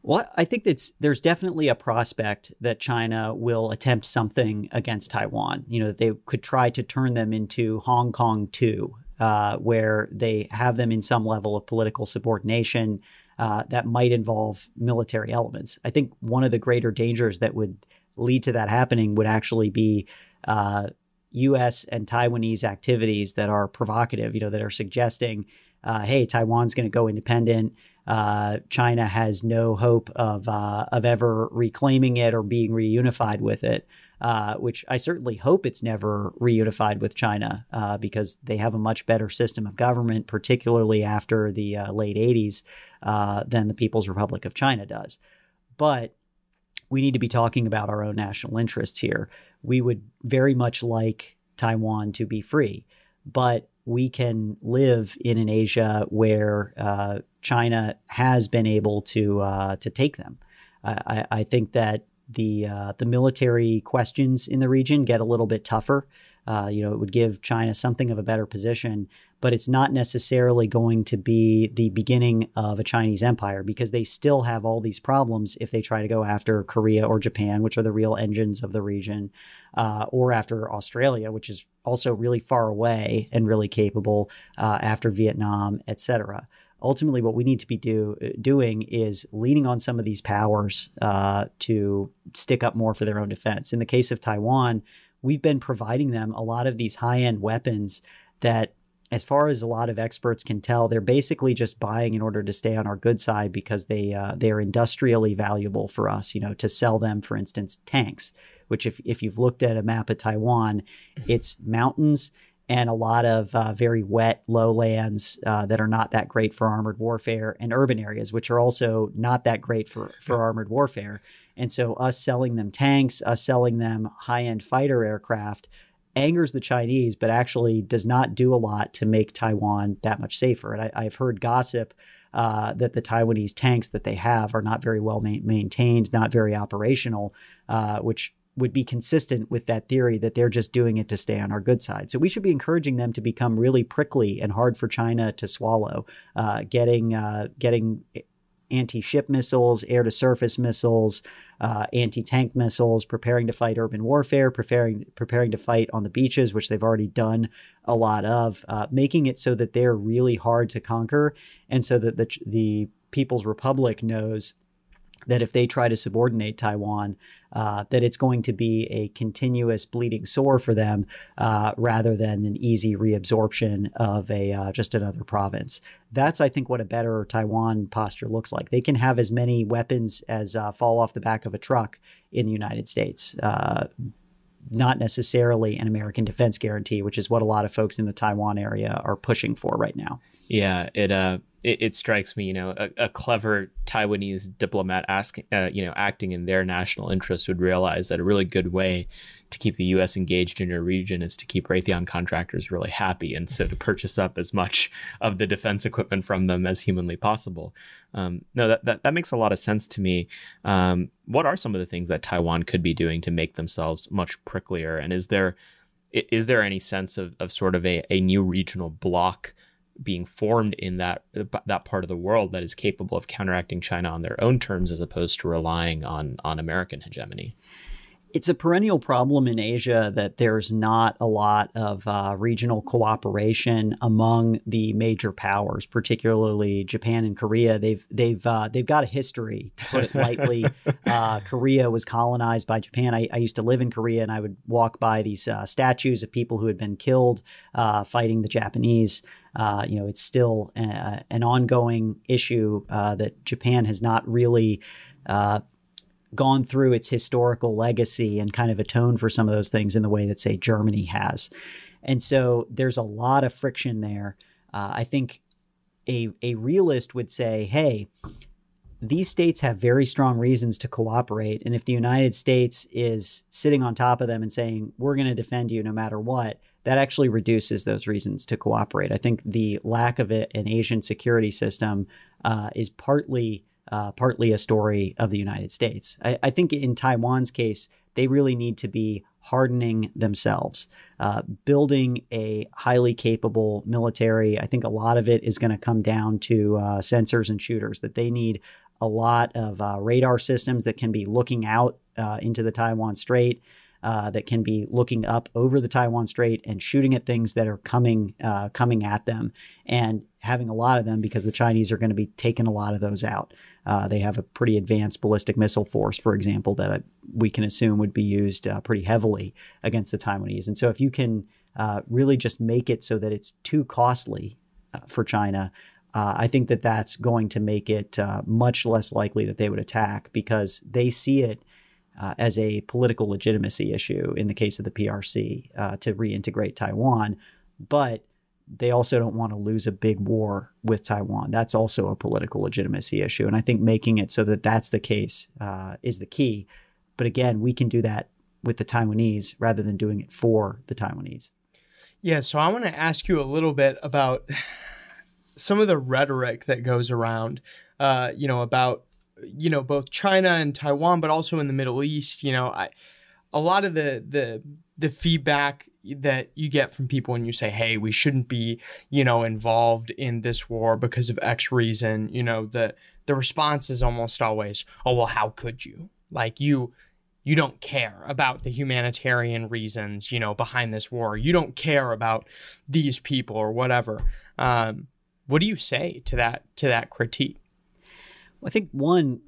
Well, I think that's there's definitely a prospect that China will attempt something against Taiwan. You know, that they could try to turn them into Hong Kong too, uh, where they have them in some level of political subordination uh, that might involve military elements. I think one of the greater dangers that would lead to that happening would actually be uh, U.S. and Taiwanese activities that are provocative. You know, that are suggesting, uh, "Hey, Taiwan's going to go independent." Uh, China has no hope of uh, of ever reclaiming it or being reunified with it. Uh, which I certainly hope it's never reunified with China uh, because they have a much better system of government, particularly after the uh, late 80s, uh, than the People's Republic of China does. But we need to be talking about our own national interests here. We would very much like Taiwan to be free, but we can live in an Asia where uh, China has been able to uh, to take them. I, I, think that the uh, the military questions in the region get a little bit tougher. Uh, you know, it would give China something of a better position, but it's not necessarily going to be the beginning of a Chinese empire because they still have all these problems if they try to go after Korea or Japan, which are the real engines of the region, uh, or after Australia, which is also really far away and really capable uh, after Vietnam, etc ultimately what we need to be do, doing is leaning on some of these powers uh, to stick up more for their own defense. In the case of Taiwan, we've been providing them a lot of these high end weapons that as far as a lot of experts can tell, they're basically just buying in order to stay on our good side because they uh, they are industrially valuable for us. You know, to sell them, for instance, tanks. Which, if if you've looked at a map of Taiwan, it's mountains and a lot of uh, very wet lowlands uh, that are not that great for armored warfare, and urban areas which are also not that great for for armored warfare. And so, us selling them tanks, us selling them high end fighter aircraft angers the Chinese, but actually does not do a lot to make Taiwan that much safer. And I, have heard gossip uh, that the Taiwanese tanks that they have are not very well ma- maintained, not very operational, uh, which would be consistent with that theory that they're just doing it to stay on our good side. So we should be encouraging them to become really prickly and hard for China to swallow, uh, getting uh, getting anti-ship missiles, air-to-surface missiles, uh, anti-tank missiles, preparing to fight urban warfare, preparing preparing to fight on the beaches, which they've already done a lot of, uh, making it so that they're really hard to conquer, and so that the the People's Republic knows that if they try to subordinate Taiwan, uh, that it's going to be a continuous bleeding sore for them uh, rather than an easy reabsorption of a uh, just another province. That's, I think, what a better Taiwan posture looks like. They can have as many weapons as uh, fall off the back of a truck in the United States. Uh, not necessarily an American defense guarantee, which is what a lot of folks in the Taiwan area are pushing for right now. Yeah, it uh it, it strikes me, you know, a, a clever Taiwanese diplomat asking, uh, you know, acting in their national interest would realize that a really good way to keep the U.S. engaged in your region is to keep Raytheon contractors really happy, and so to purchase up as much of the defense equipment from them as humanly possible. Um, no, that, that that makes a lot of sense to me. Um, what are some of the things that Taiwan could be doing to make themselves much pricklier? And is there is there any sense of, of sort of a, a new regional bloc? Being formed in that that part of the world that is capable of counteracting China on their own terms as opposed to relying on on American hegemony. It's a perennial problem in Asia that there's not a lot of uh, regional cooperation among the major powers, particularly Japan and Korea. They've they've uh, they've got a history, to put it lightly. *laughs* uh, Korea was colonized by Japan. I, I, used to live in Korea, and I would walk by these uh, statues of people who had been killed uh, fighting the Japanese. Uh, you know, it's still a, an ongoing issue that Japan has not really gone through its historical legacy and kind of atoned for some of those things in the way that, say, Germany has. And so there's a lot of friction there. Uh, I think a, a realist would say, hey, these states have very strong reasons to cooperate. And if the United States is sitting on top of them and saying, we're going to defend you no matter what, that actually reduces those reasons to cooperate. I think the lack of it, an Asian security system uh, is partly uh, partly a story of the United States. I, I, think in Taiwan's case, they really need to be hardening themselves, uh, building a highly capable military. I think a lot of it is going to come down to uh, sensors and shooters, that they need a lot of uh, radar systems that can be looking out uh, into the Taiwan Strait. Uh, that can be looking up over the Taiwan Strait and shooting at things that are coming uh, coming at them, and having a lot of them because the Chinese are going to be taking a lot of those out. Uh, they have a pretty advanced ballistic missile force, for example, that we can assume would be used uh, pretty heavily against the Taiwanese. And so, if you can uh, really just make it so that it's too costly uh, for China, uh, I think that that's going to make it uh, much less likely that they would attack because they see it. As a political legitimacy issue in the case of the PRC to reintegrate Taiwan. But they also don't want to lose a big war with Taiwan. That's also a political legitimacy issue. And I think making it so that that's the case uh, is the key. But again, we can do that with the Taiwanese rather than doing it for the Taiwanese. Yeah. So I want to ask you a little bit about *sighs* some of the rhetoric that goes around, uh, you know, about, you know, both China and Taiwan, but also in the Middle East. You know, I, a lot of the, the, the feedback that you get from people when you say, "Hey, we shouldn't be, you know, involved in this war because of X reason," you know, the the response is almost always, "Oh, well, how could you?" Like you you don't care about the humanitarian reasons, you know, behind this war. You don't care about these people or whatever. Um, what do you say to that to that critique? I think one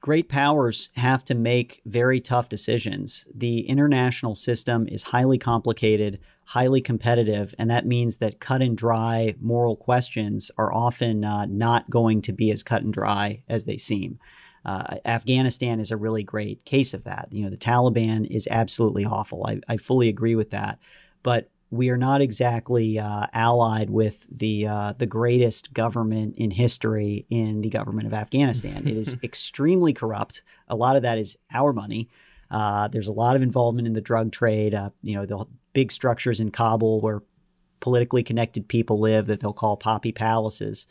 great powers have to make very tough decisions. The international system is highly complicated, highly competitive, and that means that cut and dry moral questions are often uh, not going to be as cut and dry as they seem. Uh, Afghanistan is a really great case of that. You know, the Taliban is absolutely awful. I, I fully agree with that. But we are not exactly uh, allied with the uh, the greatest government in history in the government of Afghanistan. it is *laughs* extremely corrupt. A lot of that is our money. Uh, there's a lot of involvement in the drug trade. Uh, you know, the big structures in Kabul where politically connected people live that they'll call poppy palaces.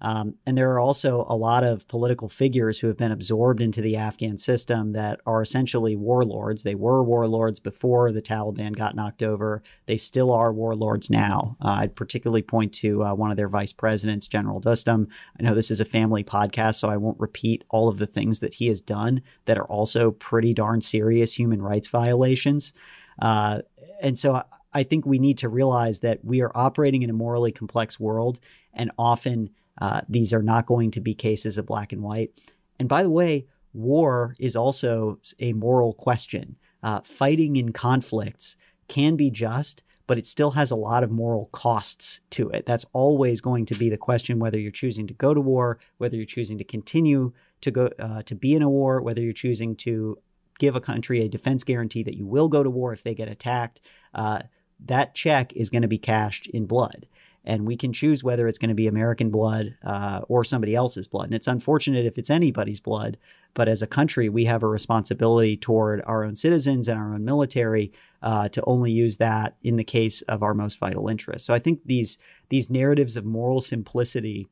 Um, and there are also a lot of political figures who have been absorbed into the Afghan system that are essentially warlords. They were warlords before the Taliban got knocked over. They still are warlords now. Uh, I'd particularly point to uh, one of their vice presidents, General Dostum. I know this is a family podcast, so I won't repeat all of the things that he has done that are also pretty darn serious human rights violations. Uh, and so I think we need to realize that we are operating in a morally complex world, and often uh, these are not going to be cases of black and white. And by the way, war is also a moral question. Uh, fighting in conflicts can be just, but it still has a lot of moral costs to it. That's always going to be the question whether you're choosing to go to war, whether you're choosing to continue to go uh, to be in a war, whether you're choosing to give a country a defense guarantee that you will go to war if they get attacked. Uh, that check is going to be cashed in blood and we can choose whether it's going to be American blood uh, or somebody else's blood. And it's unfortunate if it's anybody's blood, but as a country, we have a responsibility toward our own citizens and our own military uh, to only use that in the case of our most vital interests. So I think these these narratives of moral simplicity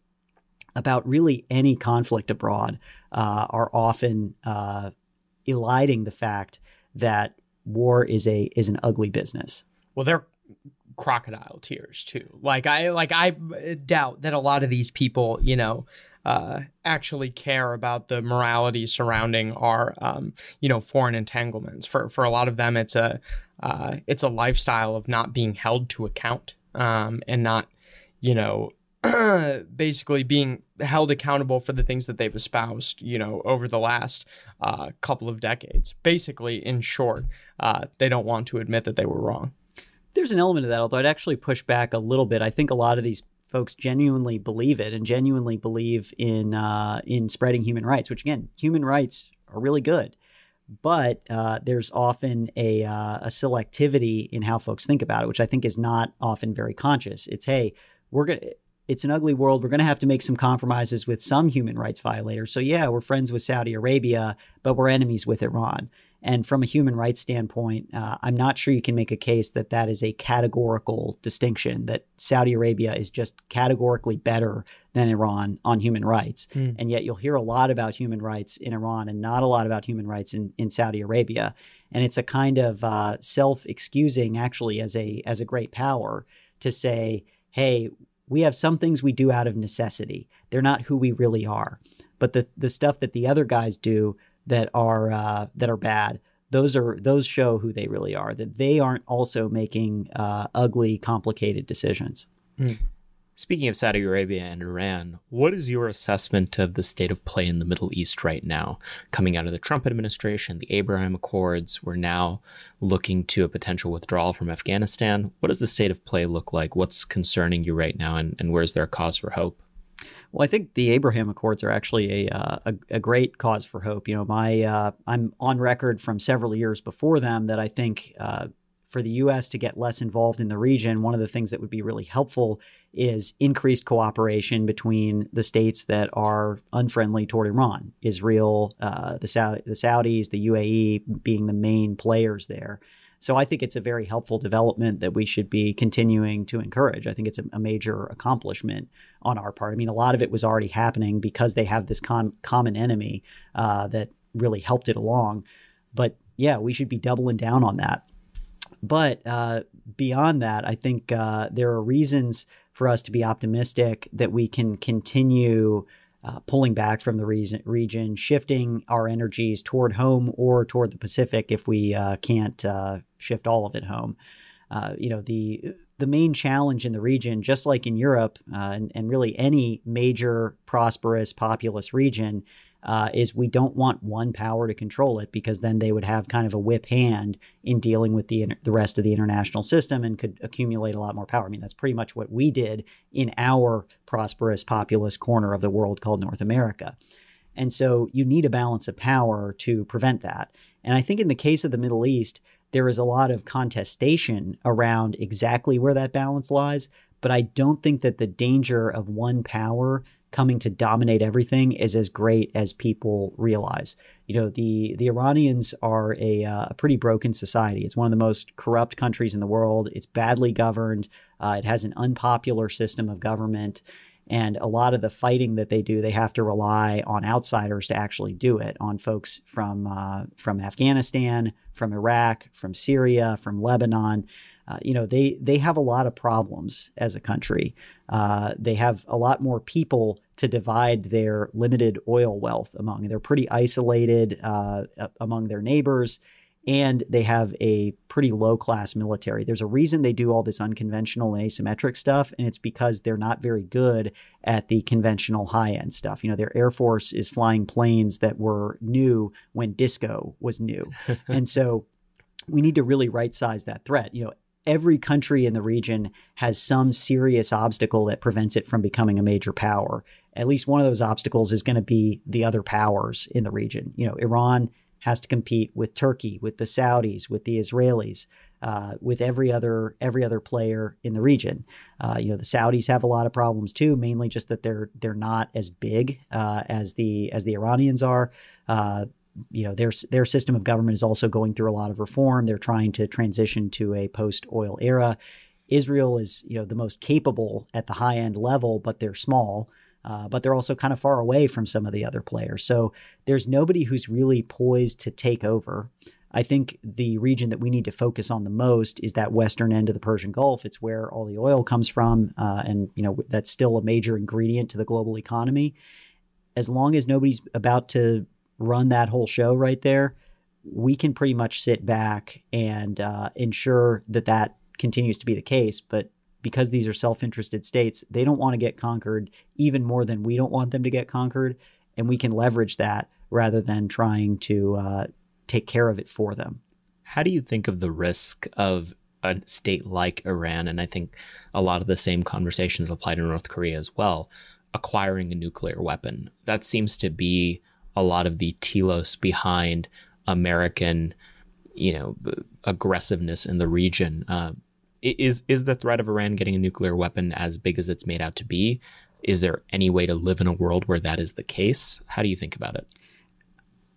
about really any conflict abroad uh, are often uh, eliding the fact that war is a is an ugly business. Well, they're crocodile tears too. Like I like I doubt that a lot of these people, you know, uh, actually care about the morality surrounding our um, you know foreign entanglements. For for a lot of them, it's a uh, it's a lifestyle of not being held to account um, and not you know *clears throat* basically being held accountable for the things that they've espoused, you know, over the last uh, couple of decades. Basically, in short, uh, they don't want to admit that they were wrong. There's an element of that, although I'd actually push back a little bit. I think a lot of these folks genuinely believe it and genuinely believe in uh, in spreading human rights, which again, human rights are really good. But uh, there's often a, uh, a selectivity in how folks think about it, which I think is not often very conscious. It's hey, we're gonna it's an ugly world. We're going to have to make some compromises with some human rights violators. So, yeah, we're friends with Saudi Arabia, but we're enemies with Iran. And from a human rights standpoint, uh, I'm not sure you can make a case that that is a categorical distinction, that Saudi Arabia is just categorically better than Iran on human rights. Mm. And yet you'll hear a lot about human rights in Iran and not a lot about human rights in, in Saudi Arabia. And it's a kind of uh, self excusing, actually, as a, as a great power to say, hey, we have some things we do out of necessity. They're not who we really are. But the the stuff that the other guys do that are uh, that are bad, those are those show who they really are. That they aren't also making uh, ugly, complicated decisions. Mm. Speaking of Saudi Arabia and Iran, what is your assessment of the state of play in the Middle East right now? Coming out of the Trump administration, the Abraham Accords, we're now looking to a potential withdrawal from Afghanistan. What does the state of play look like? What's concerning you right now, and, and where's there cause for hope? Well, I think the Abraham Accords are actually a uh, a, a, great cause for hope. You know, my uh, I'm on record from several years before them that I think uh, for the U.S. to get less involved in the region, one of the things that would be really helpful is increased cooperation between the states that are unfriendly toward Iran, Israel, uh, the, Saudi, the Saudis, the UAE being the main players there. So I think it's a very helpful development that we should be continuing to encourage. I think it's a, a major accomplishment on our part. I mean, a lot of it was already happening because they have this con- common enemy uh, that really helped it along. But yeah, we should be doubling down on that. But uh, beyond that, I think uh, there are reasons for us to be optimistic that we can continue uh, pulling back from the reason, region, shifting our energies toward home or toward the Pacific if we uh, can't uh, shift all of it home. Uh, you know, the the main challenge in the region, just like in Europe and, and really any major prosperous populous region, uh, is we don't want one power to control it because then they would have kind of a whip hand in dealing with the the rest of the international system and could accumulate a lot more power. I mean, that's pretty much what we did in our prosperous populous corner of the world called North America. And so you need a balance of power to prevent that. And I think in the case of the Middle East, there is a lot of contestation around exactly where that balance lies. But I don't think that the danger of one power coming to dominate everything is as great as people realize. You know, the the Iranians are a, uh, a pretty broken society. It's one of the most corrupt countries in the world. It's badly governed. Uh, it has an unpopular system of government. And a lot of the fighting that they do, they have to rely on outsiders to actually do it, on folks from uh, from Afghanistan, from Iraq, from Syria, from Lebanon. Uh, you know, they they have a lot of problems as a country. Uh, they have a lot more people to divide their limited oil wealth among. They're pretty isolated uh, among their neighbors, and they have a pretty low class military. There's a reason they do all this unconventional and asymmetric stuff, and it's because they're not very good at the conventional high end stuff. You know, their Air Force is flying planes that were new when disco was new. *laughs* and so we need to really right size that threat. You know, every country in the region has some serious obstacle that prevents it from becoming a major power. At least one of those obstacles is going to be the other powers in the region. You know, Iran has to compete with Turkey, with the Saudis, with the Israelis, uh, with every other every other player in the region. Uh, you know, the Saudis have a lot of problems too, mainly just that they're they're not as big uh, as the as the Iranians are. Uh, you know their their system of government is also going through a lot of reform. They're trying to transition to a post oil era. Israel is you know the most capable at the high end level, but they're small. Uh, but they're also kind of far away from some of the other players. So there's nobody who's really poised to take over. I think the region that we need to focus on the most is that western end of the Persian Gulf. It's where all the oil comes from, uh, and you know that's still a major ingredient to the global economy. as long as nobody's about to run that whole show right there, we can pretty much sit back and uh, ensure that that continues to be the case. But because these are self interested states, they don't want to get conquered even more than we don't want them to get conquered. And we can leverage that rather than trying to uh, take care of it for them. How do you think of the risk of a state like Iran, and I think a lot of the same conversations apply to North Korea as well, acquiring a nuclear weapon? That seems to be a lot of the telos behind American, you know, aggressiveness in the region. Uh, is is the threat of Iran getting a nuclear weapon as big as it's made out to be? Is there any way to live in a world where that is the case? How do you think about it?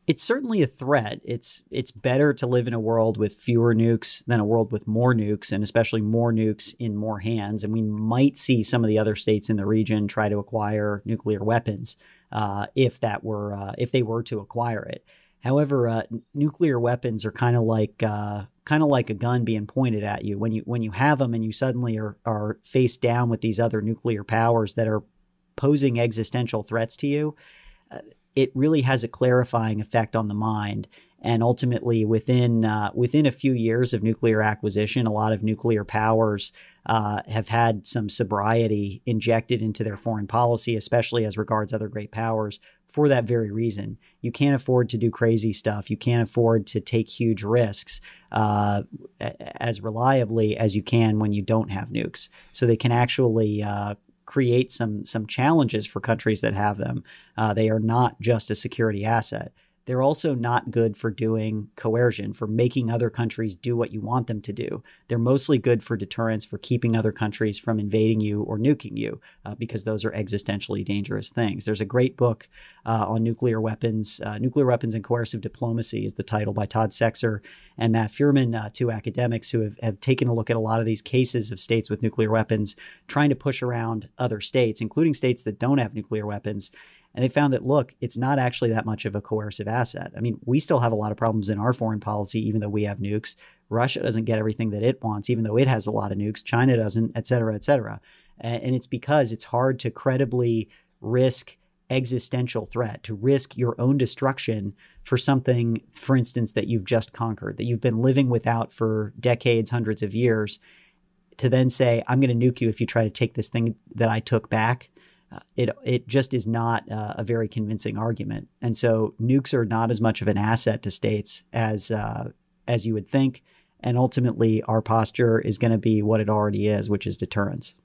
It's certainly a threat. It's it's better to live in a world with fewer nukes than a world with more nukes, and especially more nukes in more hands. And we might see some of the other states in the region try to acquire nuclear weapons uh, if that were uh, if they were to acquire it. However, uh, nuclear weapons are kind of like uh, kind of like a gun being pointed at you. When you when you have them and you suddenly are are faced down with these other nuclear powers that are posing existential threats to you, uh, it really has a clarifying effect on the mind. And ultimately, within uh, within a few years of nuclear acquisition, a lot of nuclear powers uh, have had some sobriety injected into their foreign policy, especially as regards other great powers, for that very reason. You can't afford to do crazy stuff. You can't afford to take huge risks uh, as reliably as you can when you don't have nukes. So they can actually uh, create some some challenges for countries that have them. Uh, they are not just a security asset. They're also not good for doing coercion, for making other countries do what you want them to do. They're mostly good for deterrence, for keeping other countries from invading you or nuking you, uh, because those are existentially dangerous things. There's a great book uh, on nuclear weapons. Uh, nuclear Weapons and Coercive Diplomacy is the title by Todd Sechser and Matt Fuhrmann, uh, two academics who have, have taken a look at a lot of these cases of states with nuclear weapons, trying to push around other states, including states that don't have nuclear weapons and they found that, look, it's not actually that much of a coercive asset. I mean, we still have a lot of problems in our foreign policy, even though we have nukes. Russia doesn't get everything that it wants, even though it has a lot of nukes. China doesn't, et cetera, et cetera. And it's because it's hard to credibly risk existential threat, to risk your own destruction for something, for instance, that you've just conquered, that you've been living without for decades, hundreds of years, to then say, I'm going to nuke you if you try to take this thing that I took back it it just is not uh, a very convincing argument. And so nukes are not as much of an asset to states as uh, as you would think. And ultimately, our posture is going to be what it already is, which is deterrence.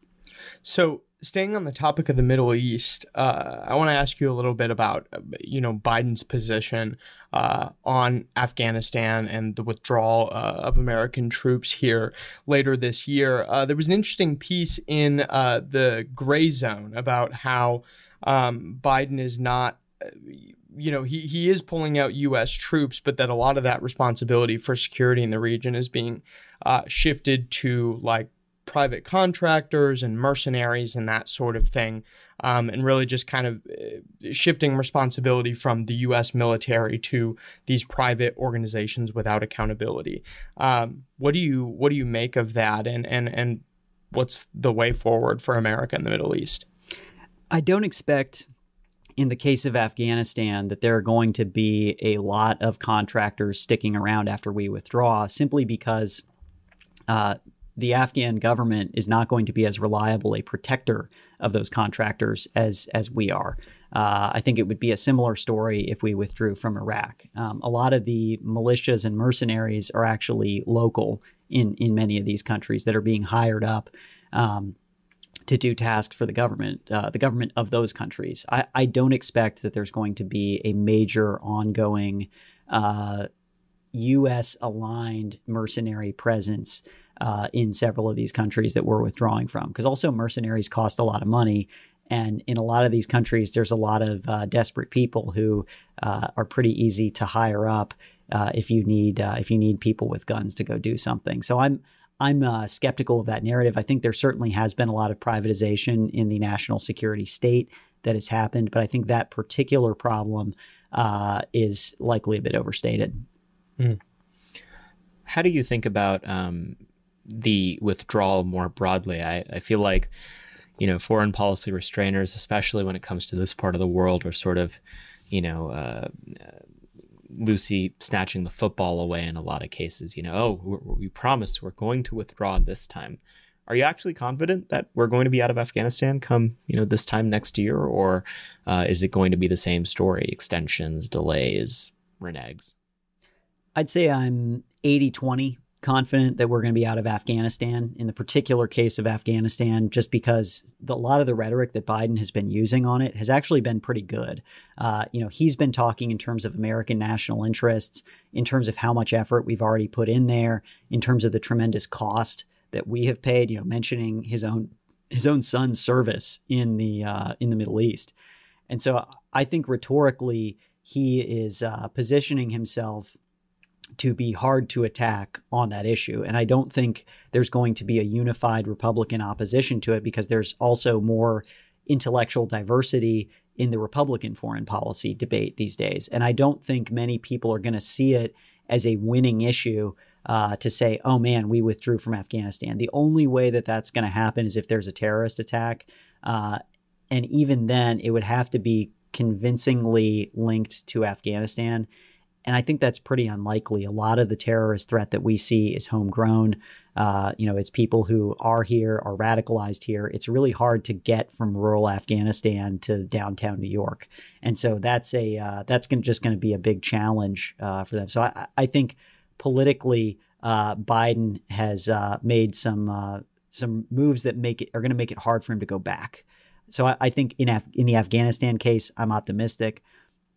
So staying on the topic of the Middle East, uh, I want to ask you a little bit about you know Biden's position uh, on Afghanistan and the withdrawal uh, of American troops here later this year. Uh, there was an interesting piece in uh, the Grayzone about how um, Biden is not uh, you know, he, he is pulling out U.S. troops, but that a lot of that responsibility for security in the region is being uh, shifted to like private contractors and mercenaries and that sort of thing, um, and really just kind of uh, shifting responsibility from the U.S. military to these private organizations without accountability. Um, what do you what do you make of that, and and and what's the way forward for America in the Middle East? I don't expect in the case of Afghanistan that there are going to be a lot of contractors sticking around after we withdraw simply because uh, the Afghan government is not going to be as reliable a protector of those contractors as as we are. Uh, I think it would be a similar story if we withdrew from Iraq. Um, a lot of the militias and mercenaries are actually local in in many of these countries that are being hired up. Um, to do tasks for the government, uh, the government of those countries. I, I, don't expect that there's going to be a major ongoing uh, U.S. aligned mercenary presence uh, in several of these countries that we're withdrawing from. Because also, mercenaries cost a lot of money. And in a lot of these countries, there's a lot of uh, desperate people who uh, are pretty easy to hire up uh, if you need uh, if you need people with guns to go do something. So I'm I'm uh, skeptical of that narrative. I think there certainly has been a lot of privatization in the national security state that has happened, but I think that particular problem is likely a bit overstated. Mm. How do you think about um, the withdrawal more broadly. I, I feel like you know, foreign policy restrainers, especially when it comes to this part of the world, are sort of, you know, uh, Lucy snatching the football away in a lot of cases. You know, oh, we promised we're going to withdraw this time. Are you actually confident that we're going to be out of Afghanistan come you know this time next year, or uh, is it going to be the same story? Extensions, delays, reneges. I'd say I'm 80 20 confident that we're going to be out of Afghanistan in the particular case of Afghanistan, just because the, a lot of the rhetoric that Biden has been using on it has actually been pretty good. Uh, you know, he's been talking in terms of American national interests, in terms of how much effort we've already put in there, in terms of the tremendous cost that we have paid. You know, mentioning his own his own son's service in the uh, in the Middle East, and so I think rhetorically he is uh, positioning himself to be hard to attack on that issue. And I don't think there's going to be a unified Republican opposition to it because there's also more intellectual diversity in the Republican foreign policy debate these days. And I don't think many people are going to see it as a winning issue uh, to say, oh man, we withdrew from Afghanistan. The only way that that's going to happen is if there's a terrorist attack. Uh, and even then, it would have to be convincingly linked to Afghanistan. And I think that's pretty unlikely. A lot of the terrorist threat that we see is homegrown. Uh, you know, it's people who are here, are radicalized here. It's really hard to get from rural Afghanistan to downtown New York, and so that's a uh, that's gonna, just going to be a big challenge uh, for them. So I, I think politically, uh, Biden has uh, made some uh, some moves that make it are going to make it hard for him to go back. So I, I think in Af- in the Afghanistan case, I'm optimistic.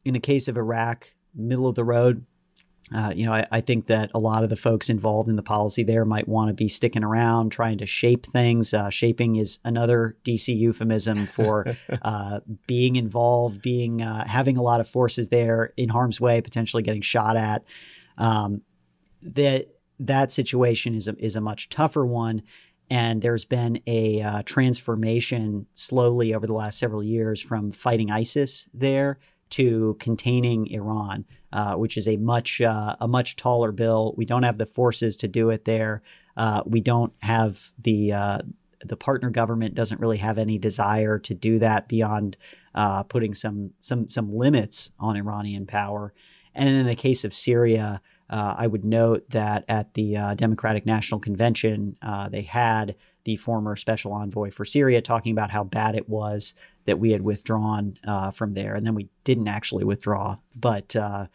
In the case of Iraq, middle of the road. Uh, you know, I, I, think that a lot of the folks involved in the policy there might want to be sticking around, trying to shape things. Uh, shaping is another DC euphemism for *laughs* uh, being involved, being uh, having a lot of forces there in harm's way, potentially getting shot at. Um, that that situation is a, is a much tougher one, and there's been a uh, transformation slowly over the last several years from fighting ISIS there to containing Iran, uh, which is a much uh, a much taller bill. We don't have the forces to do it there. Uh, we don't have the uh, the partner government doesn't really have any desire to do that beyond uh, putting some some some limits on Iranian power. And in the case of Syria, uh, I would note that at the Democratic National Convention, they had the former special envoy for Syria talking about how bad it was that we had withdrawn uh, from there, and then we didn't actually withdraw. But uh,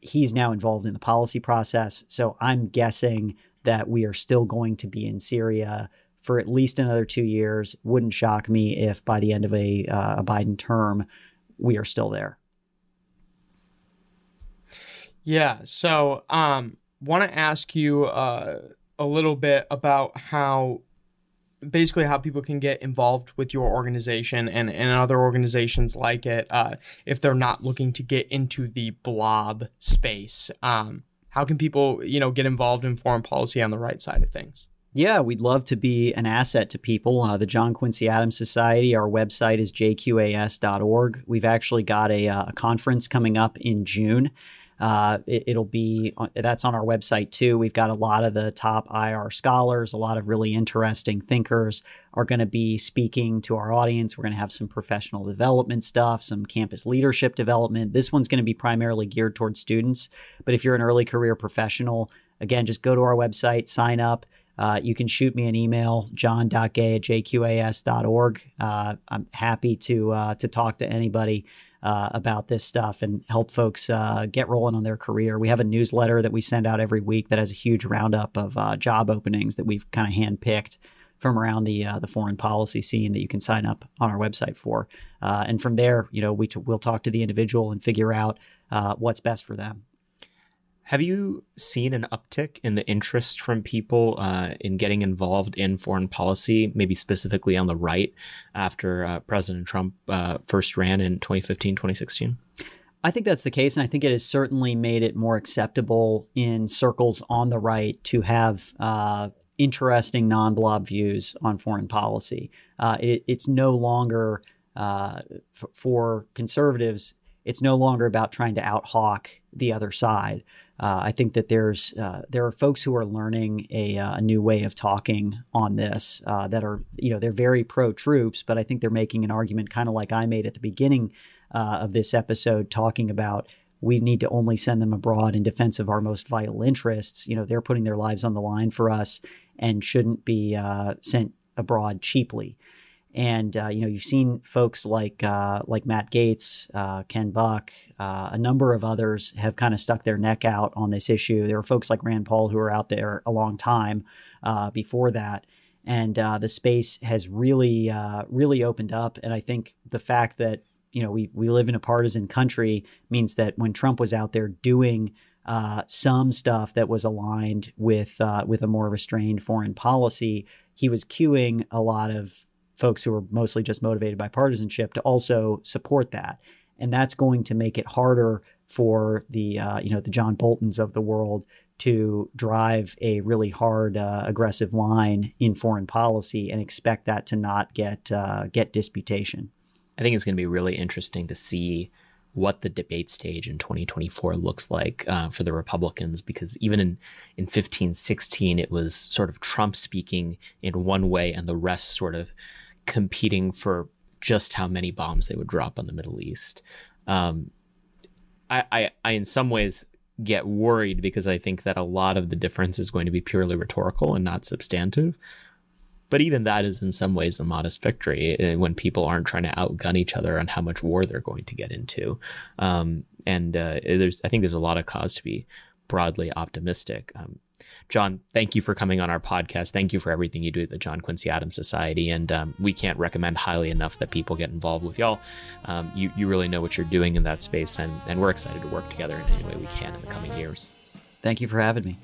he's now involved in the policy process, so I'm guessing that we are still going to be in Syria for at least another two years. Wouldn't shock me if by the end of a, uh, a Biden term, we are still there. Yeah. So, um, want to ask you uh, a little bit about how basically how people can get involved with your organization and, and other organizations like it uh, if they're not looking to get into the blob space. Um, how can people, you know, get involved in foreign policy on the right side of things? Yeah, we'd love to be an asset to people. Uh, the John Quincy Adams Society, our website is jqas.org. We've actually got a, uh, a conference coming up in June. Uh, it, will be that's on our website too. We've got a lot of the top IR scholars, a lot of really interesting thinkers are going to be speaking to our audience. We're going to have some professional development stuff, some campus leadership development. This one's going to be primarily geared towards students, but if you're an early career professional, again, just go to our website, sign up. Uh, you can shoot me an email, john.gay at jqas.org. Uh, I'm happy to uh, to talk to anybody uh, about this stuff and help folks uh, get rolling on their career. We have a newsletter that we send out every week that has a huge roundup of uh, job openings that we've kind of handpicked from around the uh, the foreign policy scene that you can sign up on our website for. Uh, and from there, you know, we t- we'll talk to the individual and figure out uh, what's best for them. Have you seen an uptick in the interest from people uh, in getting involved in foreign policy, maybe specifically on the right, after uh, President Trump uh, first ran in 2015, 2016? I think that's the case. And I think it has certainly made it more acceptable in circles on the right to have uh, interesting non blob views on foreign policy. Uh, it, it's no longer, uh, f- for conservatives, it's no longer about trying to out hawk the other side. Uh, I think that there's uh, there are folks who are learning a, uh, a new way of talking on this uh, that are you know they're very pro troops, but I think they're making an argument kind of like I made at the beginning uh, of this episode, talking about we need to only send them abroad in defense of our most vital interests. You know, they're putting their lives on the line for us and shouldn't be uh, sent abroad cheaply. And uh, you know, you've seen folks like uh, like Matt Gaetz, uh, Ken Buck, uh, a number of others have kind of stuck their neck out on this issue. There are folks like Rand Paul who were out there a long time uh, before that, and uh, the space has really really opened up. And I think the fact that you know we we live in a partisan country means that when Trump was out there doing uh, some stuff that was aligned with uh, with a more restrained foreign policy. He was cueing a lot of folks who are mostly just motivated by partisanship to also support that, and that's going to make it harder for the uh, you know the John Boltons of the world to drive a really hard, uh, aggressive line in foreign policy and expect that to not get uh, get disputation. I think it's going to be really interesting to see what the debate stage in 2024 looks like uh, for the Republicans, because even in, in 15, 16, it was sort of Trump speaking in one way and the rest sort of competing for just how many bombs they would drop on the Middle East. Um, I, I, I, in some ways, get worried because I think that a lot of the difference is going to be purely rhetorical and not substantive. But even that is in some ways a modest victory eh, when people aren't trying to outgun each other on how much war they're going to get into. Um, and uh, there's, I think there's a lot of cause to be broadly optimistic. Um, John, thank you for coming on our podcast. Thank you for everything you do at the John Quincy Adams Society. And um, we can't recommend highly enough that people get involved with y'all. Um, you, you really know what you're doing in that space, and, and we're excited to work together in any way we can in the coming years. Thank you for having me.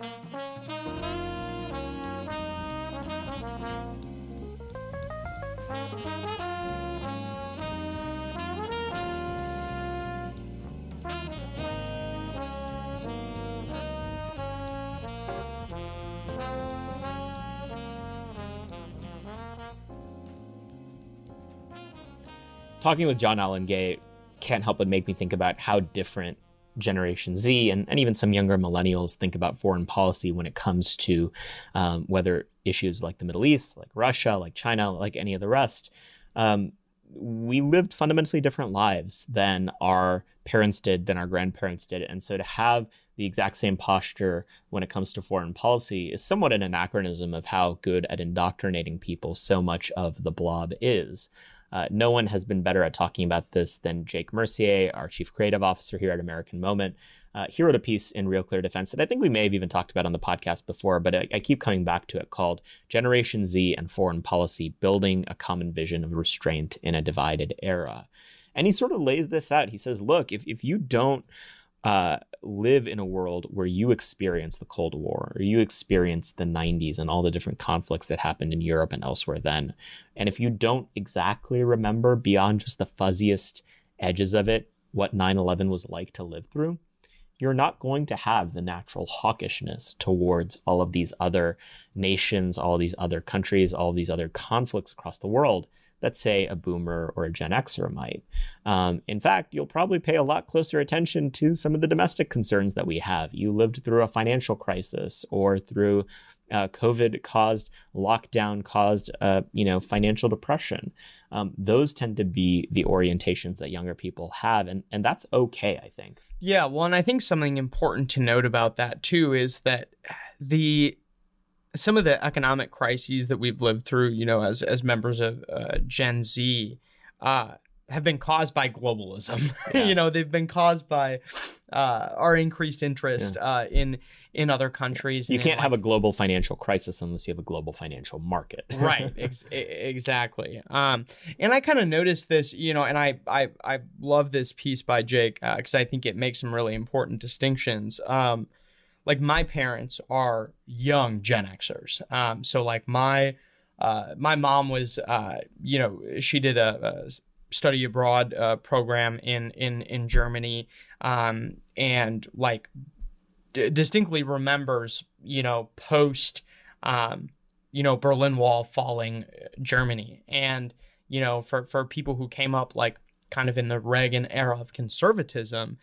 Talking with John Allen Gay can't help but make me think about how different Generation Z and, and even some younger millennials think about foreign policy when it comes to um, whether issues like the Middle East, like Russia, like China, like any of the rest. Um, we lived fundamentally different lives than our parents did, than our grandparents did. And so to have the exact same posture when it comes to foreign policy is somewhat an anachronism of how good at indoctrinating people so much of the blob is. Uh, no one has been better at talking about this than Jake Mercier, our chief creative officer here at American Moment. Uh, he wrote a piece in Real Clear Defense that I think we may have even talked about on the podcast before, but I, I keep coming back to it called Generation Z and Foreign Policy Building a Common Vision of Restraint in a Divided Era. And he sort of lays this out. He says, look, if, if you don't uh, live in a world where you experience the Cold War or you experience the 90s and all the different conflicts that happened in Europe and elsewhere then. And if you don't exactly remember beyond just the fuzziest edges of it what 9 11 was like to live through, you're not going to have the natural hawkishness towards all of these other nations, all these other countries, all these other conflicts across the world that, say, a boomer or a Gen Xer might. Um, in fact, you'll probably pay a lot closer attention to some of the domestic concerns that we have. You lived through a financial crisis or through uh, COVID caused lockdown caused uh, you know financial depression. Um, those tend to be the orientations that younger people have, and and that's okay, I think. Yeah, well, and I think something important to note about that too is that the some of the economic crises that we've lived through, you know, as as members of uh, Gen Z, uh, have been caused by globalism. *laughs* Yeah. you know, they've been caused by uh, our increased interest yeah. uh, in in other countries. You can't like, have a global financial crisis unless you have a global financial market. *laughs* right. Ex- exactly. Um, and I kind of noticed this, you know, and I I I love this piece by Jake because uh, I think it makes some really important distinctions. Um, like my parents are young Gen Xers. Um, so like my uh, my mom was, uh, you know, she did a, a study abroad uh, program in in in Germany, um, and like d- distinctly remembers, you know, post, um, you know, Berlin Wall falling, uh, Germany, and you know, for for people who came up like kind of in the Reagan era of conservatism,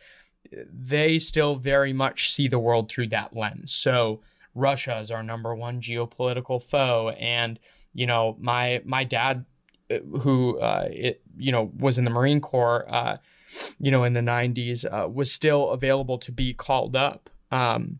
they still very much see the world through that lens. So Russia is our number one geopolitical foe, and you know my my dad, uh, who uh, it you know was in the Marine Corps, uh, you know in the '90s, uh, was still available to be called up um,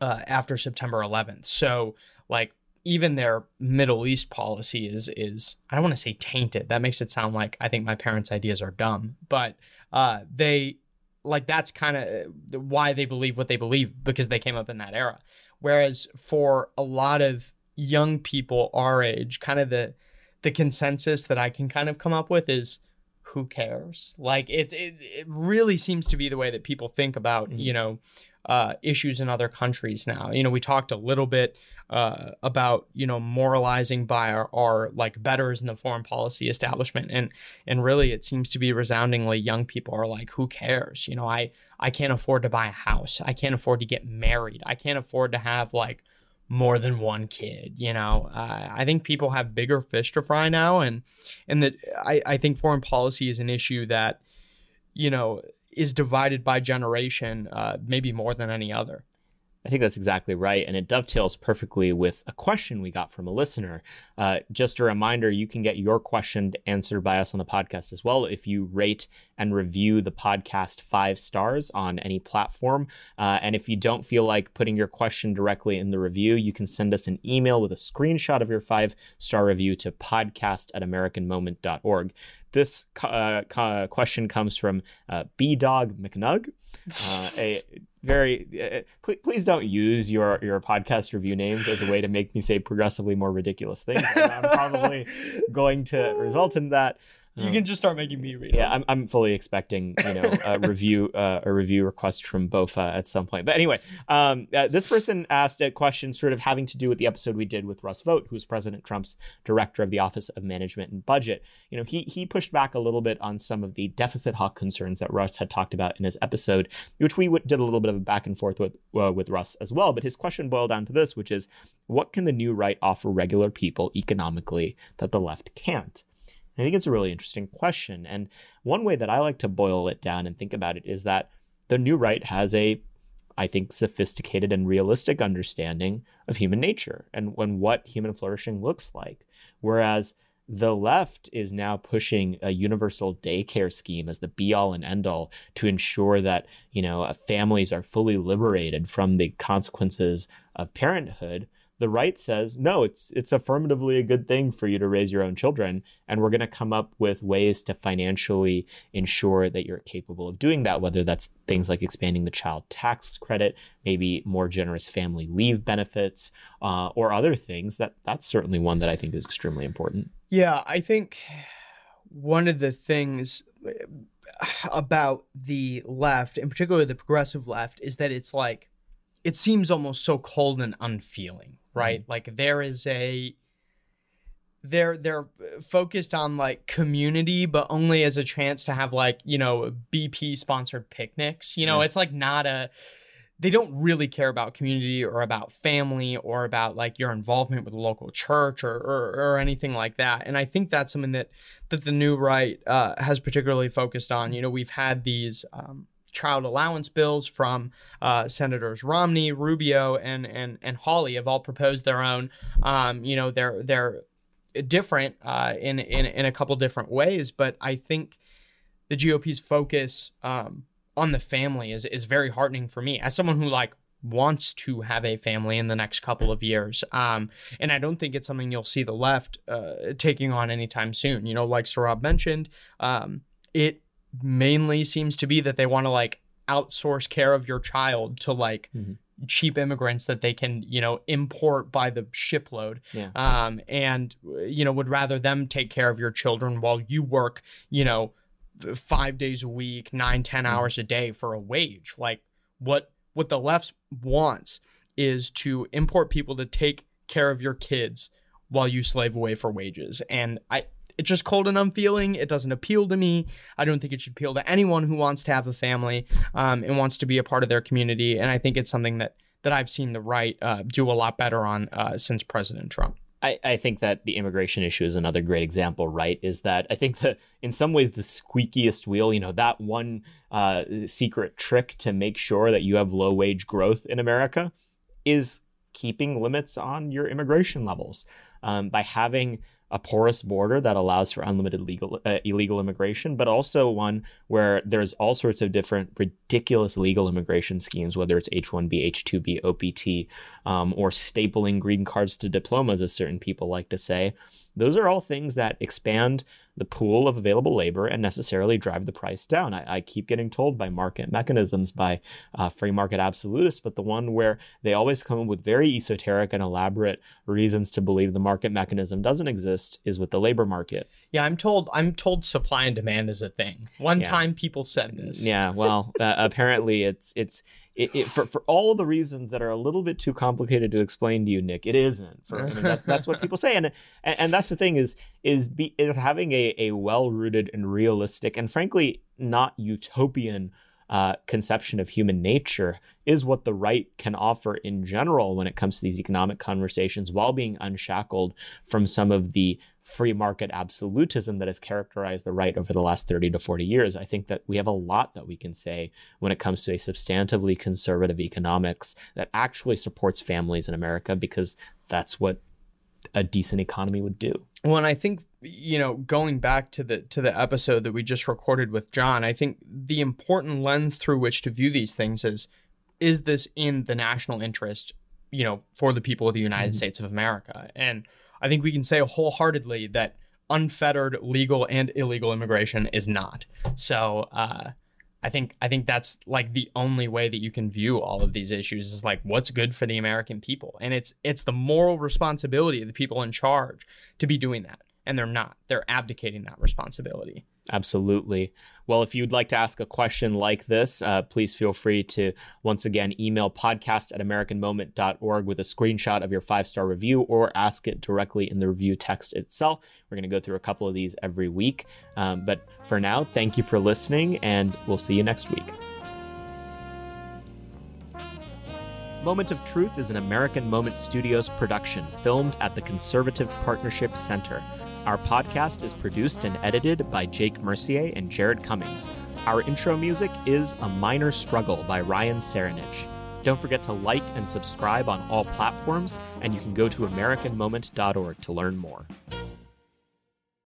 uh, after September 11th. So like even their Middle East policy is is I don't want to say tainted. That makes it sound like I think my parents' ideas are dumb, but uh, they like that's kind of why they believe what they believe because they came up in that era. Whereas for a lot of young people our age, kind of the the consensus that I can kind of come up with is who cares? Like it's it, it really seems to be the way that people think about, mm-hmm. you know, uh, issues in other countries now. You know, we talked a little bit uh, about you know moralizing by our, our like betters in the foreign policy establishment, and and really it seems to be resoundingly young people are like, who cares? You know, I I can't afford to buy a house, I can't afford to get married, I can't afford to have like more than one kid you know uh, i think people have bigger fish to fry now and and that I, I think foreign policy is an issue that you know is divided by generation, uh, maybe more than any other. I think that's exactly right. And it dovetails perfectly with a question we got from a listener. Uh, just a reminder you can get your question answered by us on the podcast as well if you rate and review the podcast five stars on any platform. Uh, and if you don't feel like putting your question directly in the review, you can send us an email with a screenshot of your five star review to podcast at AmericanMoment.org. This uh, question comes from uh, B Dog McNug, uh, *laughs* a very. Uh, please, please don't use your your podcast review names as a way to make me say progressively more ridiculous things. I'm probably *laughs* going to result in that. You um, can just start making me read. Yeah, I'm, I'm fully expecting you know a *laughs* review uh, a review request from Bofa at some point. But anyway, um, uh, this person asked a question sort of having to do with the episode we did with Russ Vought, who's President Trump's director of the Office of Management and Budget. You know, he he pushed back a little bit on some of the deficit hawk concerns that Russ had talked about in his episode, which we w- did a little bit of a back and forth with uh, with Russ as well. But his question boiled down to this, which is, what can the new right offer regular people economically that the left can't? I think it's a really interesting question. And one way that I like to boil it down and think about it is that the new right has a, I think, sophisticated and realistic understanding of human nature and when what human flourishing looks like. Whereas the left is now pushing a universal daycare scheme as the be all and end all to ensure that you know uh, families are fully liberated from the consequences of parenthood the right says no it's it's affirmatively a good thing for you to raise your own children and we're going to come up with ways to financially ensure that you're capable of doing that whether that's things like expanding the child tax credit maybe more generous family leave benefits uh, or other things. That that's certainly one that i think is extremely important. Yeah i think one of the things uh, about the left and particularly the progressive left is that it's like it seems almost so cold and unfeeling right? Mm-hmm. Like there is a they're they're focused on like community but only as a chance to have like you know bp sponsored picnics you know it's like not a they don't really care about community or about family or about like your involvement with the local church or, or, or anything like that and i think that's something that that the new right uh, has particularly focused on you know we've had these um, child allowance bills from uh, Senators Romney, Rubio, and and and Hawley have all proposed their own. Um, you know, they're they're different uh, in in in a couple different ways, but I think the GOP's focus um, on the family is is very heartening for me as someone who like wants to have a family in the next couple of years. Um, and I don't think it's something you'll see the left uh, taking on anytime soon. You know, like Saurabh mentioned, um, it mainly seems to be that they want to like outsource care of your child to like mm-hmm. cheap immigrants that they can you know import by the shipload yeah. um, and you know would rather them take care of your children while you work you know five days a week nine ten mm-hmm. hours a day for a wage like what what the left wants is to import people to take care of your kids while you slave away for wages and i it's just cold and unfeeling. It doesn't appeal to me. I don't think it should appeal to anyone who wants to have a family um, and wants to be a part of their community. And I think it's something that that I've seen the right uh, do a lot better on uh, since President Trump. I, I think that the immigration issue is another great example, right? Is that I think that in some ways the squeakiest wheel, you know, that one uh, secret trick to make sure that you have low wage growth in America is keeping limits on your immigration levels um, by having a porous border that allows for unlimited legal uh, illegal immigration, but also one where there's all sorts of different ridiculous legal immigration schemes, whether it's H-1B, H-2B, OPT, um, or stapling green cards to diplomas, as certain people like to say. Those are all things that expand the pool of available labor and necessarily drive the price down. I, I keep getting told by market mechanisms, by uh, free market absolutists, but the one where they always come up with very esoteric and elaborate reasons to believe the market mechanism doesn't exist is with the labor market. Yeah, I'm told. I'm told supply and demand is a thing. One yeah. time people said this. Yeah, well, *laughs* uh, apparently it's it's it, it, for for all the reasons that are a little bit too complicated to explain to you, Nick. It isn't. For I mean, that's that's what people say, and and, and that's the thing is is be, is having a a well rooted and realistic and frankly not utopian uh, conception of human nature is what the right can offer in general when it comes to these economic conversations while being unshackled from some of the free market absolutism that has characterized the right over the last 30 to 40 years. I think that we have a lot that we can say when it comes to a substantively conservative economics that actually supports families in America because that's what a decent economy would do. Well, and I think you know, going back to the to the episode that we just recorded with John, I think the important lens through which to view these things is is this in the national interest, you know, for the people of the United mm-hmm. States of America? And I think we can say wholeheartedly that unfettered legal and illegal immigration is not. So, uh, I think I think that's like the only way that you can view all of these issues is like what's good for the American people. And it's it's the moral responsibility of the people in charge to be doing that. And they're not. They're abdicating that responsibility. Absolutely. Well, if you'd like to ask a question like this, uh, please feel free to once again email podcast at AmericanMoment.org with a screenshot of your five star review or ask it directly in the review text itself. We're going to go through a couple of these every week. Um, but for now, thank you for listening, and we'll see you next week. Moment of Truth is an American Moment Studios production filmed at the Conservative Partnership Center. Our podcast is produced and edited by Jake Mercier and Jared Cummings. Our intro music is A Minor Struggle by Ryan Serenich. Don't forget to like and subscribe on all platforms, and you can go to AmericanMoment.org to learn more.